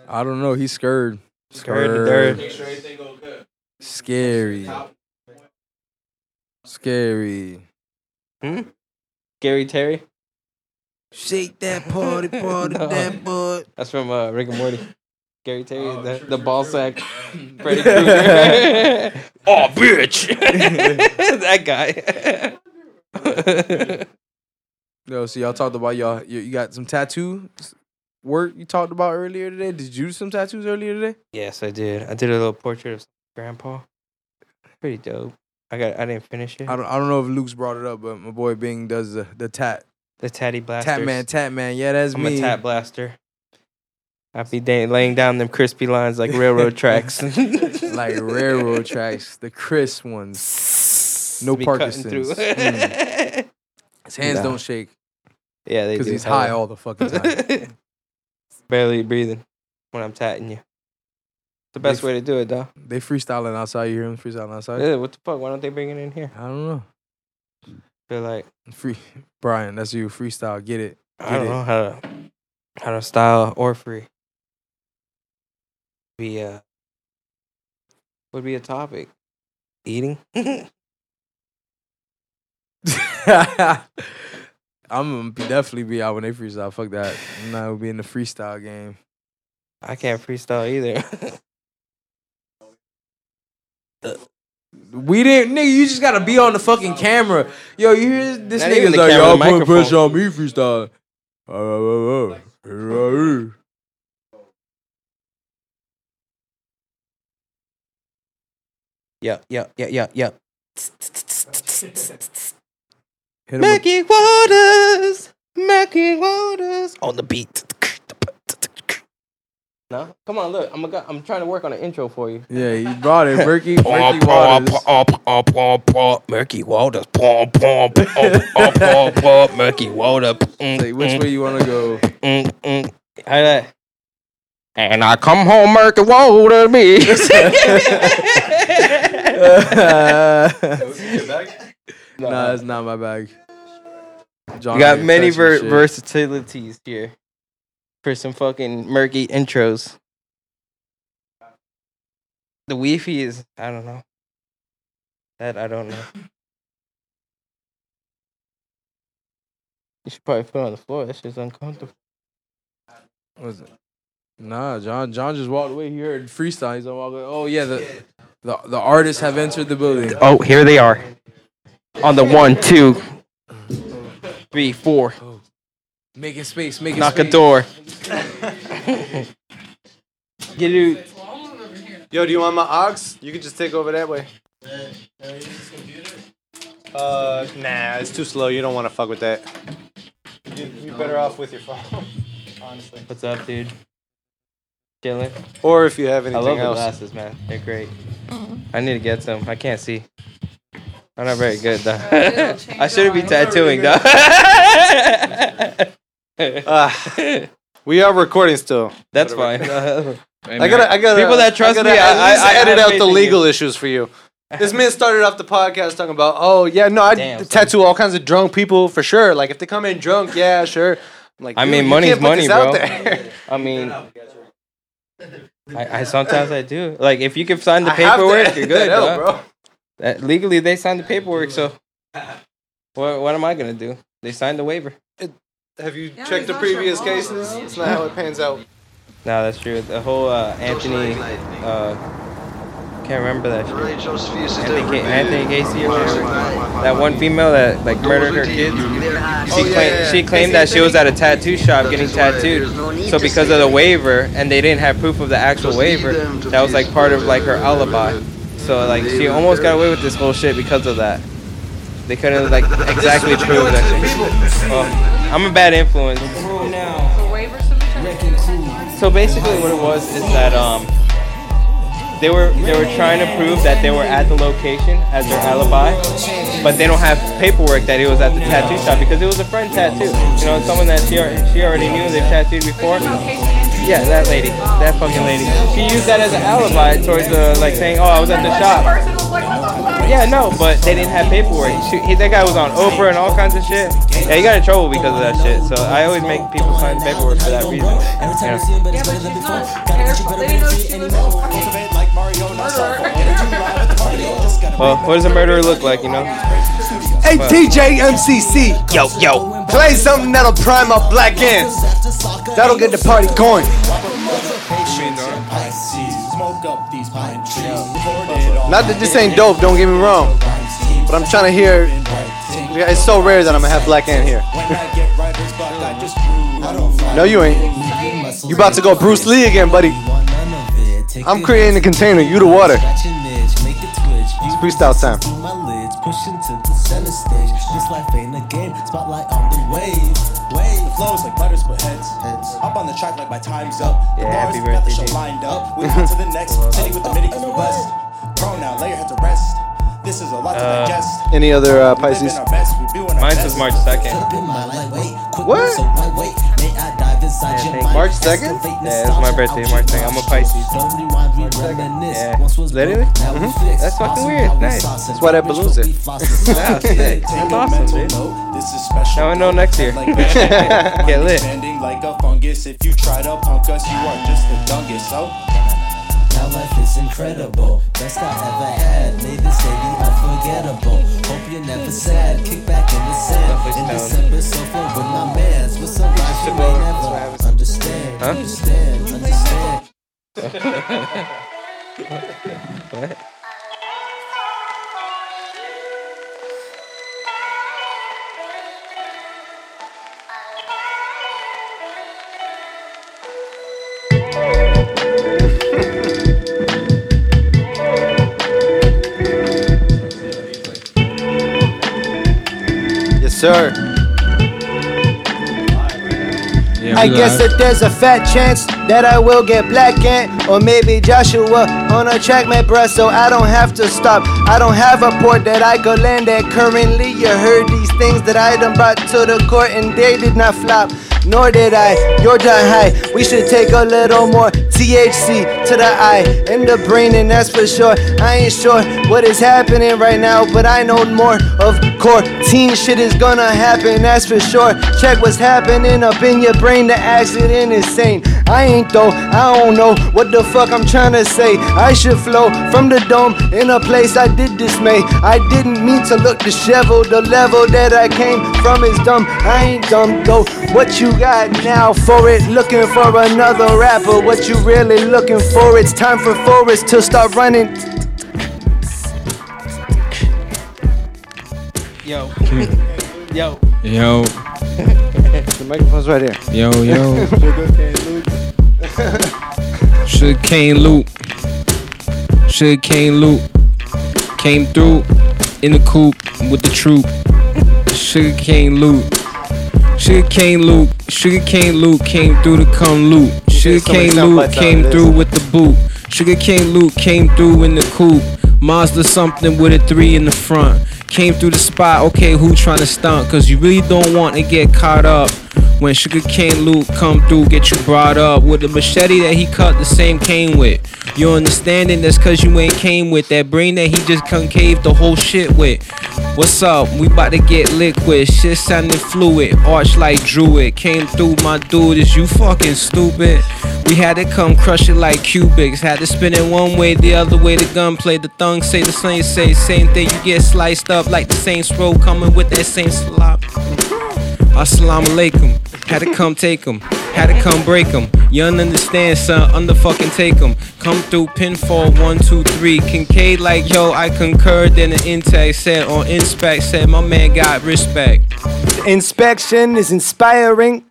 I don't know. He's scared. Scared to dirt. Scary. Scary. Hmm? Gary Terry. Shake that party, party, No. that butt. That's from uh, Rick and Morty. Gary Terry, the, the ball sack. Freddy Krueger. oh, bitch. that guy. Yo, so y'all talked about y'all. You, you got some tattoo work you talked about earlier today. Did you do some tattoos earlier today? yes, I did. I did a little portrait of Grandpa. Pretty dope. I got. I didn't finish it. I don't. I don't know if Luke's brought it up, but my boy Bing does the the tat. The Tatty blaster. Tat man, tat man. Yeah, that's I'm me. a tat blaster. I be da- laying down them crispy lines like railroad tracks. like railroad tracks, the crisp ones. No Parkinson's. Mm. His hands Nah. don't shake Yeah, they because do. he's high all the fucking time. Barely breathing when I'm tatting you. The best They- way to do it, though. they freestyling outside. You hear them freestyling outside? Yeah, what the fuck? Why don't they bring it in here? I don't know. They're like, Free Brian, that's you. Freestyle. Get it. I don't it. know how to how to style or free. Be a would be a topic. Eating. I'm gonna be- definitely be out when they freestyle. Fuck that. I'm not be in the freestyle game. I can't freestyle either. We didn't, nigga. You just gotta be on the fucking camera. Yo, you hear this Not even nigga's the like, camera, y'all the putting pressure on me freestyle. Uh, uh, uh, uh, uh. yeah, yeah, yeah, yeah, yeah. Hit him with- Murky waters, murky waters on the beat. No, come on, look. I'm a, I'm trying to work on an intro for you. yeah, he brought it. Murky, murky waters. Murky waters, murky water. Mm, Like, which mm, way you wanna go? mm. How that? And I come home, murky water, me. nah, that's not my bag. John You got many touching ver- versatilities here for some fucking murky intros. The Wi-Fi is I don't know. That I don't know. You should probably put it on the floor. That shit's uncomfortable. Was it? Nah, John. John just walked away. He heard freestyle. He's like, oh yeah, the, the the artists have entered the building. Oh, here they are. On the one, two, three, four. Oh. Making space. Making Knock space. a door. Get it. Yo, do you want my ox? You can just take over that way. Uh, nah, it's too slow. You don't want to fuck with that. You, you're better off with your phone, honestly. What's up, dude? Chilling. Or if you have I anything love the else. glasses, man. They're great. I need to get some. I can't see. I'm not very good though. I shouldn't be tattooing though. Ah, we are recording still. That's fine. I gotta, I gotta. People that trust I gotta me, I- at least I- I edit out the in you. legal issues for you. This man started off the podcast talking about, oh yeah, no, I Damn, tattoo all kinds of drunk people for sure. Like if they come in drunk, yeah, sure. I'm like, I mean, you money's money, bro. I mean, I, I sometimes I do. Like if you can sign the I have to paperwork, you're good, that out, dog. bro. That- legally, they signed the paperwork, so what? What am I gonna do? They signed the waiver. Have you Yeah, checked the previous your cases? It's not how it pans out. No, that's true. The whole uh, Anthony uh, can't remember that shit. Anthony, Ca- Anthony Casey or whatever. That one female that like murdered her kids. She claimed she claimed that she was at a tattoo shop getting tattooed. So because of the waiver and they didn't have proof of the actual waiver, that was like part of like her alibi. So like she almost got away with this whole shit because of that. They couldn't like exactly prove that shit. Well, I'm a bad influence. So basically, what it was is that um, they were they were trying to prove that they were at the location as their alibi, but they don't have paperwork that it was at the tattoo shop because it was a friend tattoo. You know, someone that she she already knew they've tattooed before. Yeah, that lady, that fucking lady. She used that as an alibi towards the like saying, "Oh, I was at the shop." Yeah, no, but they didn't have paperwork. She, he, that guy was on Oprah and all kinds of shit. Yeah, he got in trouble because of that shit. So I always make people sign paperwork for that reason. You know? Well, what does a murderer look like, you know? Hey, DJ MCC. Yo, yo. Play something that'll prime up black ants. That'll get the party going. Not that this ain't dope, don't get me wrong. But I'm trying to hear. It's so rare that I'm gonna have black ant here. no, you ain't. You about to go Bruce Lee again, buddy. I'm creating the container, you the water. It's freestyle time. Pushing to the center stage. This life ain't a game. Spotlight on the wave. Wave. Flows like letters but heads. heads. Up on the track like my time's up. The Yeah, bars happy got the show lined up. We on to the next. City with the midi cause we blessed. Grown now, lay your head to rest. This is a lot to Uh, digest. Any other uh, We live Pisces? in our best, we doing our Mine best. says March 2nd. What? March 2nd? Yeah, it's my birthday, March 2nd. I'm a Pisces. Yeah. Literally? Mhm. That's fucking weird. Nice. That's why that balloon's there. Wow, sick. That's awesome, dude. This is special. Now I know next year. Like Get lit. Expanding like a fungus. If you try to punk us, you are just the youngest. So. Now life is incredible. Best I ever had. Made this baby unforgettable. Hope you're never sad. Kick back in the sand. In December, sofa with my mans. With some life you may never understand. Huh? Understand. Understand. what? Sir. Yeah, I guess that there's a fat chance that I will get black ant or maybe Joshua on a track, man, bruh. So I don't have to stop. I don't have a port that I could land at currently. You heard these things that I done brought to the court and they did not flop. Nor did I. You're done high. We should take a little more THC to the eye and the brain, and that's for sure. I ain't sure what is happening right now, but I know more of core. Teen shit is gonna happen, that's for sure. Check what's happening up in your brain. The accident is sane. I ain't though, I don't know what the fuck I'm trying to say. I should flow from the dome in a place I did dismay. I didn't mean to look disheveled. The level that I came from is dumb. I ain't dumb though. What you got now for it? Looking for another rapper. What you really looking for? It's time for Forrest to start running. Yo. Yo. Yo, The microphone's right here. yo, yo. Sugar cane loop. Sugar cane loop. Came through in the coupe with the troop. Sugar cane loop. Sugar cane loop. Sugar cane loop came through to come loot. Sugar cane loop came through with the boot. Sugar cane loop came through in the coupe. Mazda something with a three in the front. Came through the spot, okay, who tryna stunt? Cause you really don't want to get caught up. When sugar cane Luke come through, get you brought up with a machete that he cut the same cane with. You understanding that's cause you ain't came with that brain that he just concave the whole shit with. What's up? We about to get liquid. Shit sounding fluid. Arch like Druid. Came through my dude. Is you fucking stupid? We had to come crush it like cubics. Had to spin it one way, the other way. The gun play. The thong say the same, say same thing. You get sliced up like the same scroll coming with that same slop. Assalamu alaikum. Had to come take 'em. Had to come break 'em. You don't understand, son. Under fucking take 'em. Come through pinfall one, two, three. Kincaid like yo, I concur. Then the intake said on inspect said my man got respect. Inspection is inspiring.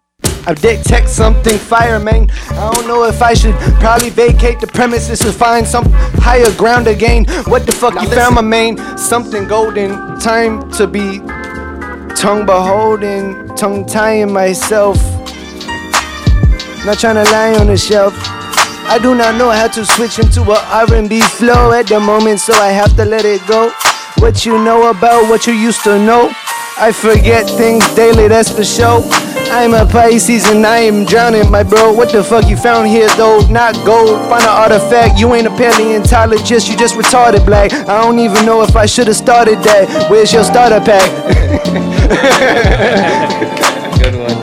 I detect something fireman. I don't know if I should probably vacate the premises to find some higher ground again. What the fuck you found, my main? Something golden. Time to be tongue beholding, tongue tying myself. Not trying to lie on the shelf. I do not know how to switch into a R&B flow at the moment, so I have to let it go. What you know about what you used to know. I forget things daily, that's for sure. I'm a Pisces and I am drowning, my bro. What the fuck you found here though? Not gold, find an artifact. You ain't a paleontologist, you just retarded black. I don't even know if I should have started that. Where's your starter pack? Good one.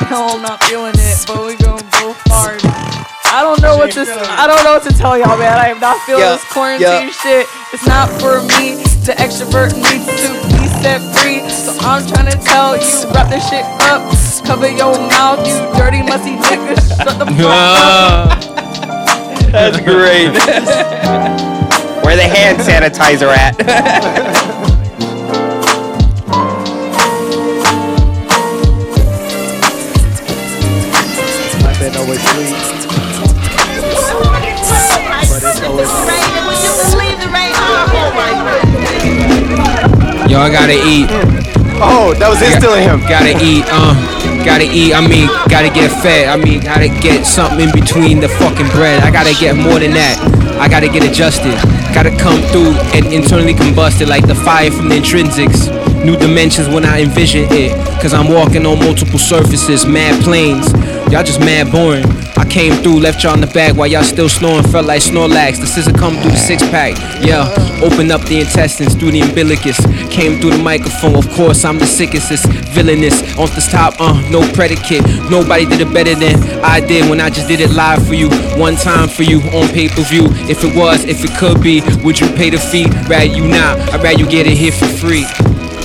No, I'm not feeling it, but we gon' go hard. I don't know what to. I don't know what to tell y'all, man. I am not feeling this quarantine shit. It's not for me. The extrovert needs to be set free. So I'm trying to tell you, wrap this shit up. Cover your mouth, you dirty, musty nigga. Shut the fuck up. That's great. Where the hand sanitizer at? Yo, I gotta eat. Oh, that was instilling him. Gotta eat, uh, gotta eat. I mean, gotta get fed. I mean, gotta get something in between the fucking bread. I gotta get more than that. I gotta get adjusted. Gotta come through and internally combusted like the fire from the intrinsics. New dimensions when I envision it. Cause I'm walking on multiple surfaces, mad planes. Y'all just mad boring. I came through, left y'all in the bag while y'all still snoring, felt like Snorlax. The scissor come through the six pack. Yeah, open up the intestines through the umbilicus. Came through the microphone, of course, I'm the sickest, villainous. On the top, uh, no predicate. Nobody did it better than I did when I just did it live for you. One time for you on pay per view. If it was, if it could be, would you pay the fee? Rather you not, I'd rather you get it here for free.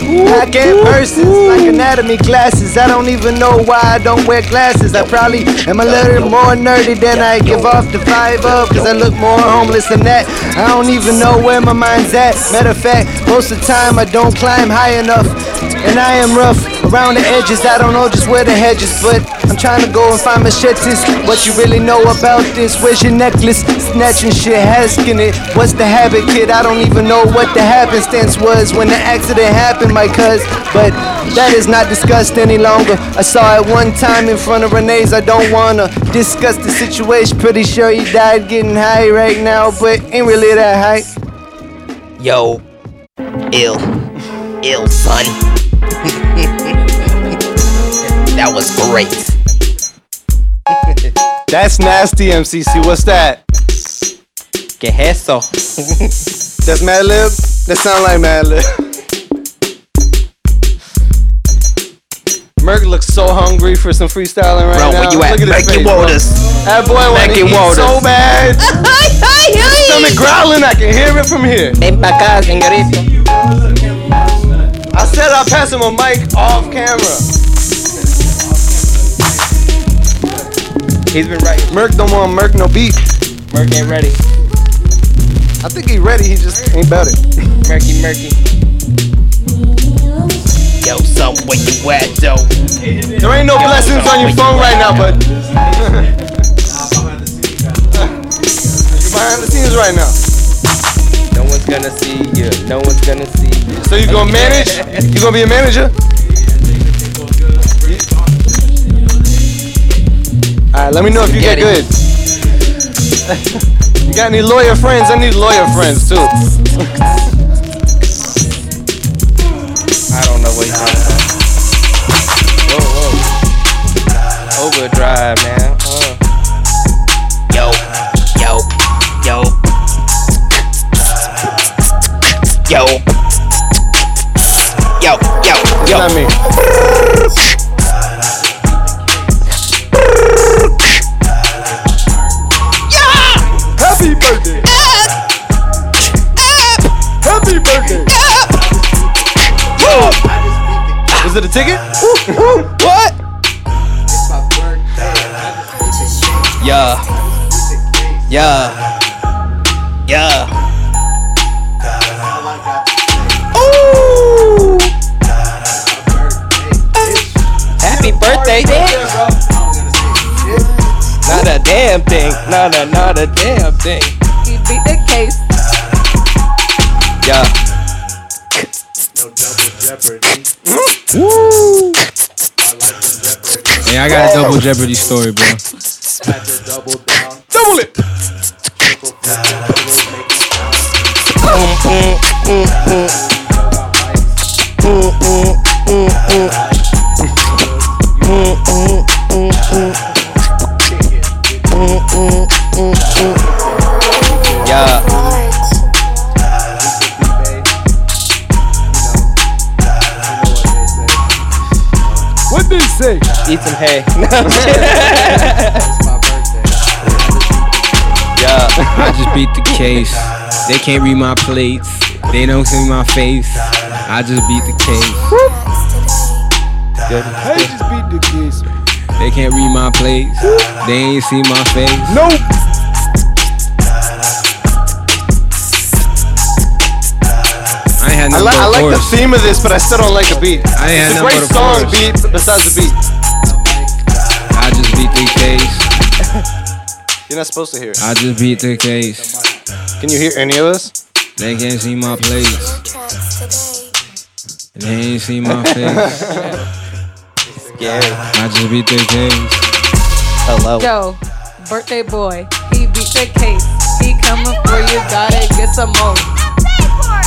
I get verses like anatomy classes. I don't even know why I don't wear glasses. I probably am a little more nerdy than I give off the vibe of. Cause I look more homeless than that. I don't even know where my mind's at. Matter of fact, most of the time I don't climb high enough. And I am rough around the edges. I don't know just where the hedges, but I'm trying to go and find machetes. What you really know about this? Where's your necklace? Snatching shit, asking it. What's the habit, kid? I don't even know what the happenstance was when the accident happened, my cuz. But that is not discussed any longer. I saw it one time in front of Renee's. I don't wanna discuss the situation. Pretty sure he died getting high right now, but ain't really that high. Yo, ill, ill, son. that was great. That's nasty, MCC. What's that? Que eso? That's Madlib? That sound like Madlib. Merc looks so hungry for some freestyling right Bro, now. where you at? Look his Becky face, bro. Waters. That boy wanna Becky eat Waters. so bad. Stomach growling. I can hear it from here. Ven pa' acá, señorito. I said I'll pass him a mic off camera. He's been right. Merc don't want Merc no beat. Merc ain't ready. I think he ready. He just ain't about it. Murky, murky. Yo, son, where you at, though? There ain't no blessings on your phone right now, but you're behind the scenes right now. No one's gonna see you. No one's gonna see you. So you gonna manage? You gonna be a manager? Alright, let me know if you get good. you got any lawyer friends? I need lawyer friends too. I don't know what you're talking about. Whoa, whoa. Overdrive, man. Uh. Yo, yo, yo. Yo. Yo, yo, yo. What I mean? Was it a ticket? what? Yeah. Yeah. Yeah. Ooh. Happy birthday, Not a damn thing. Not a not a damn thing. He beat the case. Yeah. Woo! Hey, I got a double Jeopardy story, bro. Double it. Mm, mm, mm, mm. Eat some hay. I'm yeah. I just beat the case. They can't read my plates. They don't see my face. I just beat the case. Hey, just beat the kids. They can't read my plates. They ain't see my face. Nope. I I, li- but I a like the theme of this, but I still don't like the beat. I ain't had It's a nothing great but song beat besides the beat. I just beat the case. You're not supposed to hear it. I just beat the case. Can you hear any of us? They can't see my plates. They ain't see my face. Yeah. I just beat the case. Hello. Yo, birthday boy, he beat the case. He coming for you, gotta get some more.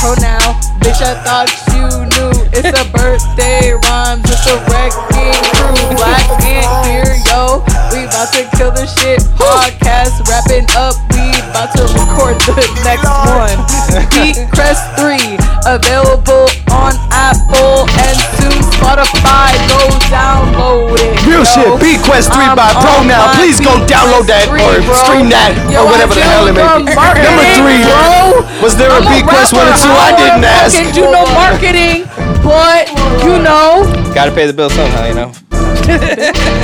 Pro now, bitch, I thought you knew. It's a birthday rhymes, it's a wrecking crew. Black Ant here, yo. We about to kill the shit. Podcast wrapping up, we about to record the next one. Beat Quest 3, available on Apple and soon Spotify. Go download it. Real yo. shit. Beat Quest 3 I'm by Pro Now. Please go download that 3, or bro. stream that Yo, or whatever the hell it may be. Number three. bro. Was there a I'm Beat Quest 1 and 2? I didn't ask. Do no marketing, but you know, Gotta pay the bill somehow, you know.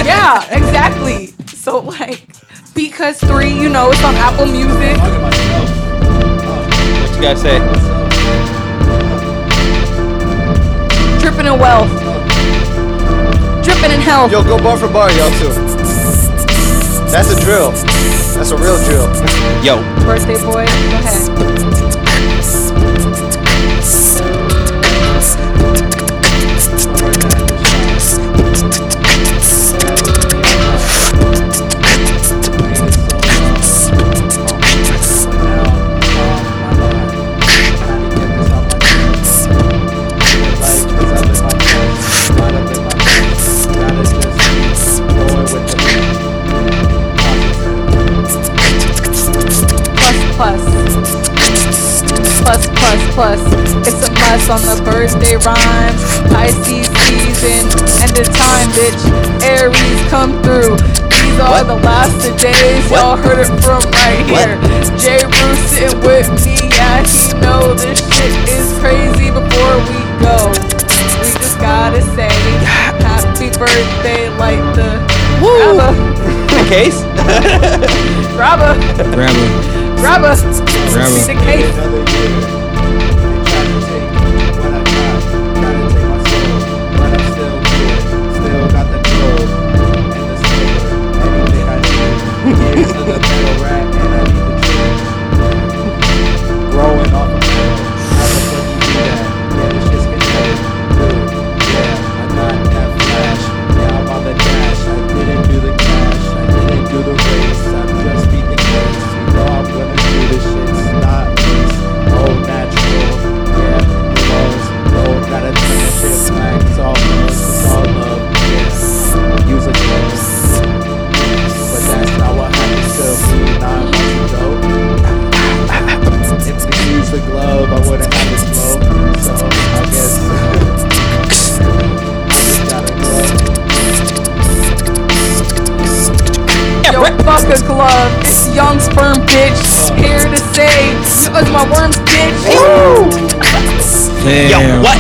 yeah, exactly. So like, because three, you know, it's on Apple Music. What you gotta say? Dripping in wealth, dripping in health. Yo, go bar for bar, y'all too. That's a drill. That's a real drill. Yo. Birthday boy, go ahead. Y'all heard it from right here. J. Bruce sitting with me. Yeah, he know this shit is crazy. Before we go, we just gotta say happy birthday, like the grabba, The case? grabba, Grabber. grabba, Grabba. the case. Like a glove. It's young sperm bitch. Here to say, you was my worms bitch. Yo, what?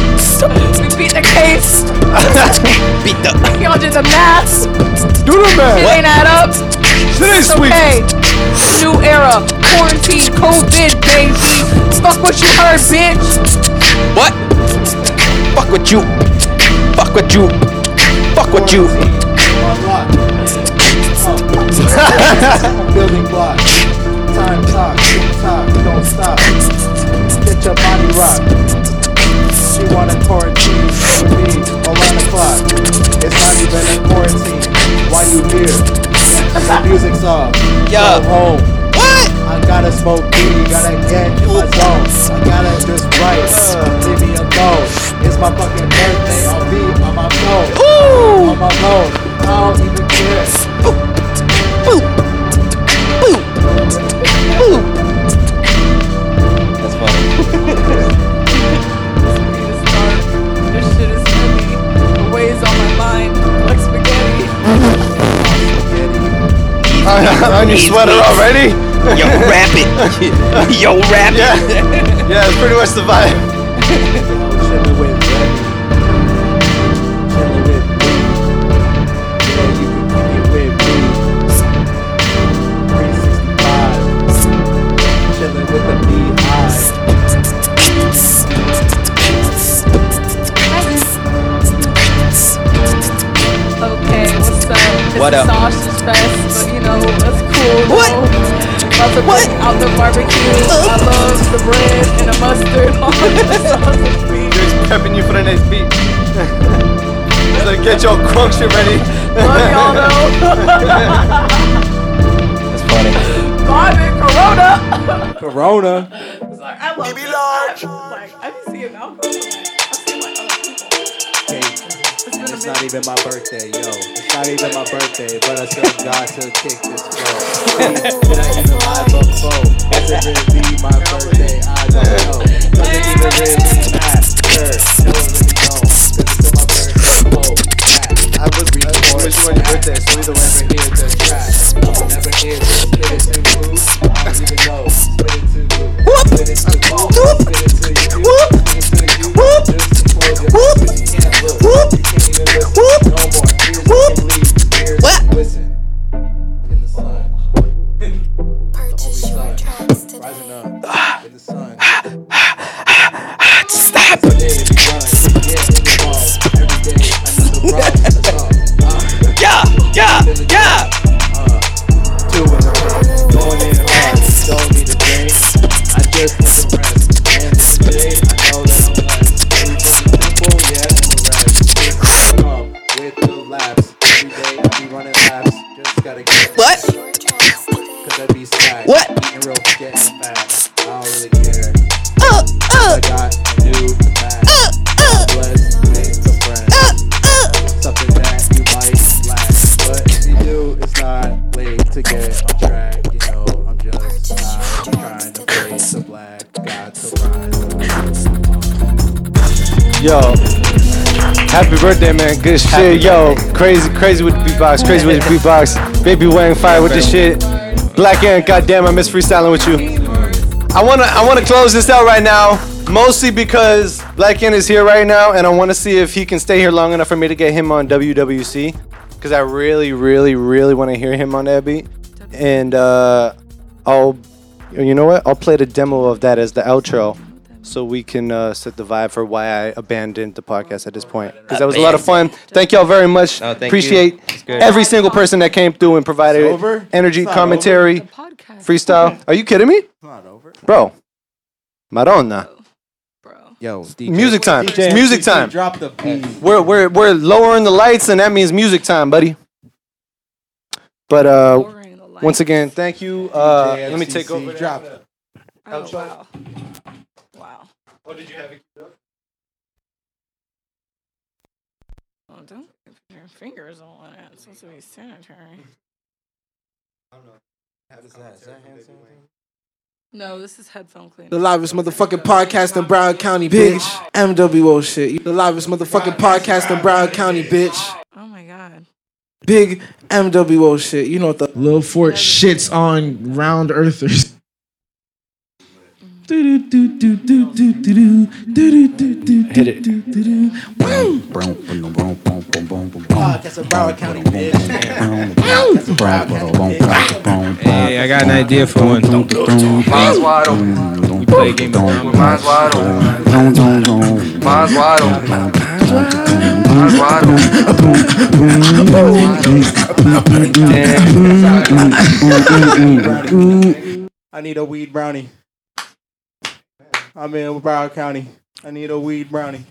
We beat the case. Beat the. Y'all did the math. Do the math. It ain't add up. Shit ain't sweet. okay. New era. Quarantine. COVID, baby. Fuck what you heard, bitch. What? Fuck with you. Fuck with you. Fuck with you. Building block. Time talk. Tick tock. Don't stop. Get your body rock. She wanna quarantine with me around the clock. It's not even a quarantine. Why you here? The music's off. Yeah. Go home. What? I gotta smoke weed, gotta get in my zone. I gotta just write, leave me alone. It's my fucking birthday, I'll be on my phone. On my phone, I don't even care. That's funny. This shit is heavy. The weighs on my mind like spaghetti. on your sweater already? Yo, rap it. Yo, rap Yeah. it. Yeah, that's pretty much the vibe. What a up? sausage fest, but you know, that's cool. What? though. To bring out the barbecue. Uh. I love the bread and the mustard on the sausage meat. Just prepping you for the next beat. so get your crunk shit ready. Love y'all though. That's funny. Vibe and Corona. Corona. Sorry, I love this. large. Like, I be seeing Malcolm. Like, It's It's not even my birthday, yo. It's not even my birthday, but I still got to kick this flow. Did I even lie before? Was it really my birthday? I don't know. Does it even really matter? No one really knows. 'Cause it's still my birthday. Whoa, I was I wish you on your birthday, so either way. never hear the track. I'll never hear the split it to who. I don't even know. Split it to who. Split it to who. Split it to you. Split it to you. Just support your but you can't look. You can't even listen. No more. Ears can leave. Ears listen. In the sun. Purchase your tracks today. Rising up. In the sun. Stop. Every Yo. Happy birthday, man. Good shit. Yo, crazy, crazy with the beatbox. Crazy with the beatbox. Baby Wang fire with the shit. Black Ant, goddamn, I miss freestyling with you. I wanna, I wanna close this out right now, mostly because Black Ant is here right now, and I wanna see if he can stay here long enough for me to get him on WWC, because I really, really, really wanna hear him on that beat. And uh, I'll, you know what? I'll play the demo of that as the outro so we can uh, set the vibe for why I abandoned the podcast at this point. Because that was a lot of fun. Thank y'all very much. No, thank you. Appreciate It's good. every single person that came through and provided over? energy, It's not commentary, Podcast. freestyle. Are you kidding me? It's not over. Bro. Madonna. Bro. Yo, DJ. Music time. DJ It's music MCC, time. Drop the beat. We're, we're, we're lowering the lights, and that means music time, buddy. But uh, Lowering the lights. once again, thank you. Uh, DJ let me take MCC, over. Drop it. Oh, wow. Wow. Oh, did you have it? Oh, don't put your fingers on it. It's supposed to be sanitary. No, this is headphone cleaning. The livest motherfucking podcast in Broward County, bitch. MWO shit. The livest motherfucking podcast in Broward County, bitch. Oh my god. big MWO shit. You know what the Lil Fort shits on round earthers. Hit it. Podcast of Broward County, bitch. Podcast of Broward County, bitch. Hey, I got an idea for one. Mine's wide open. We play a game of round. Mine's wide open. Mine's wide open. Mine's wide I need a weed brownie. I'm in Broward County. I need a weed brownie.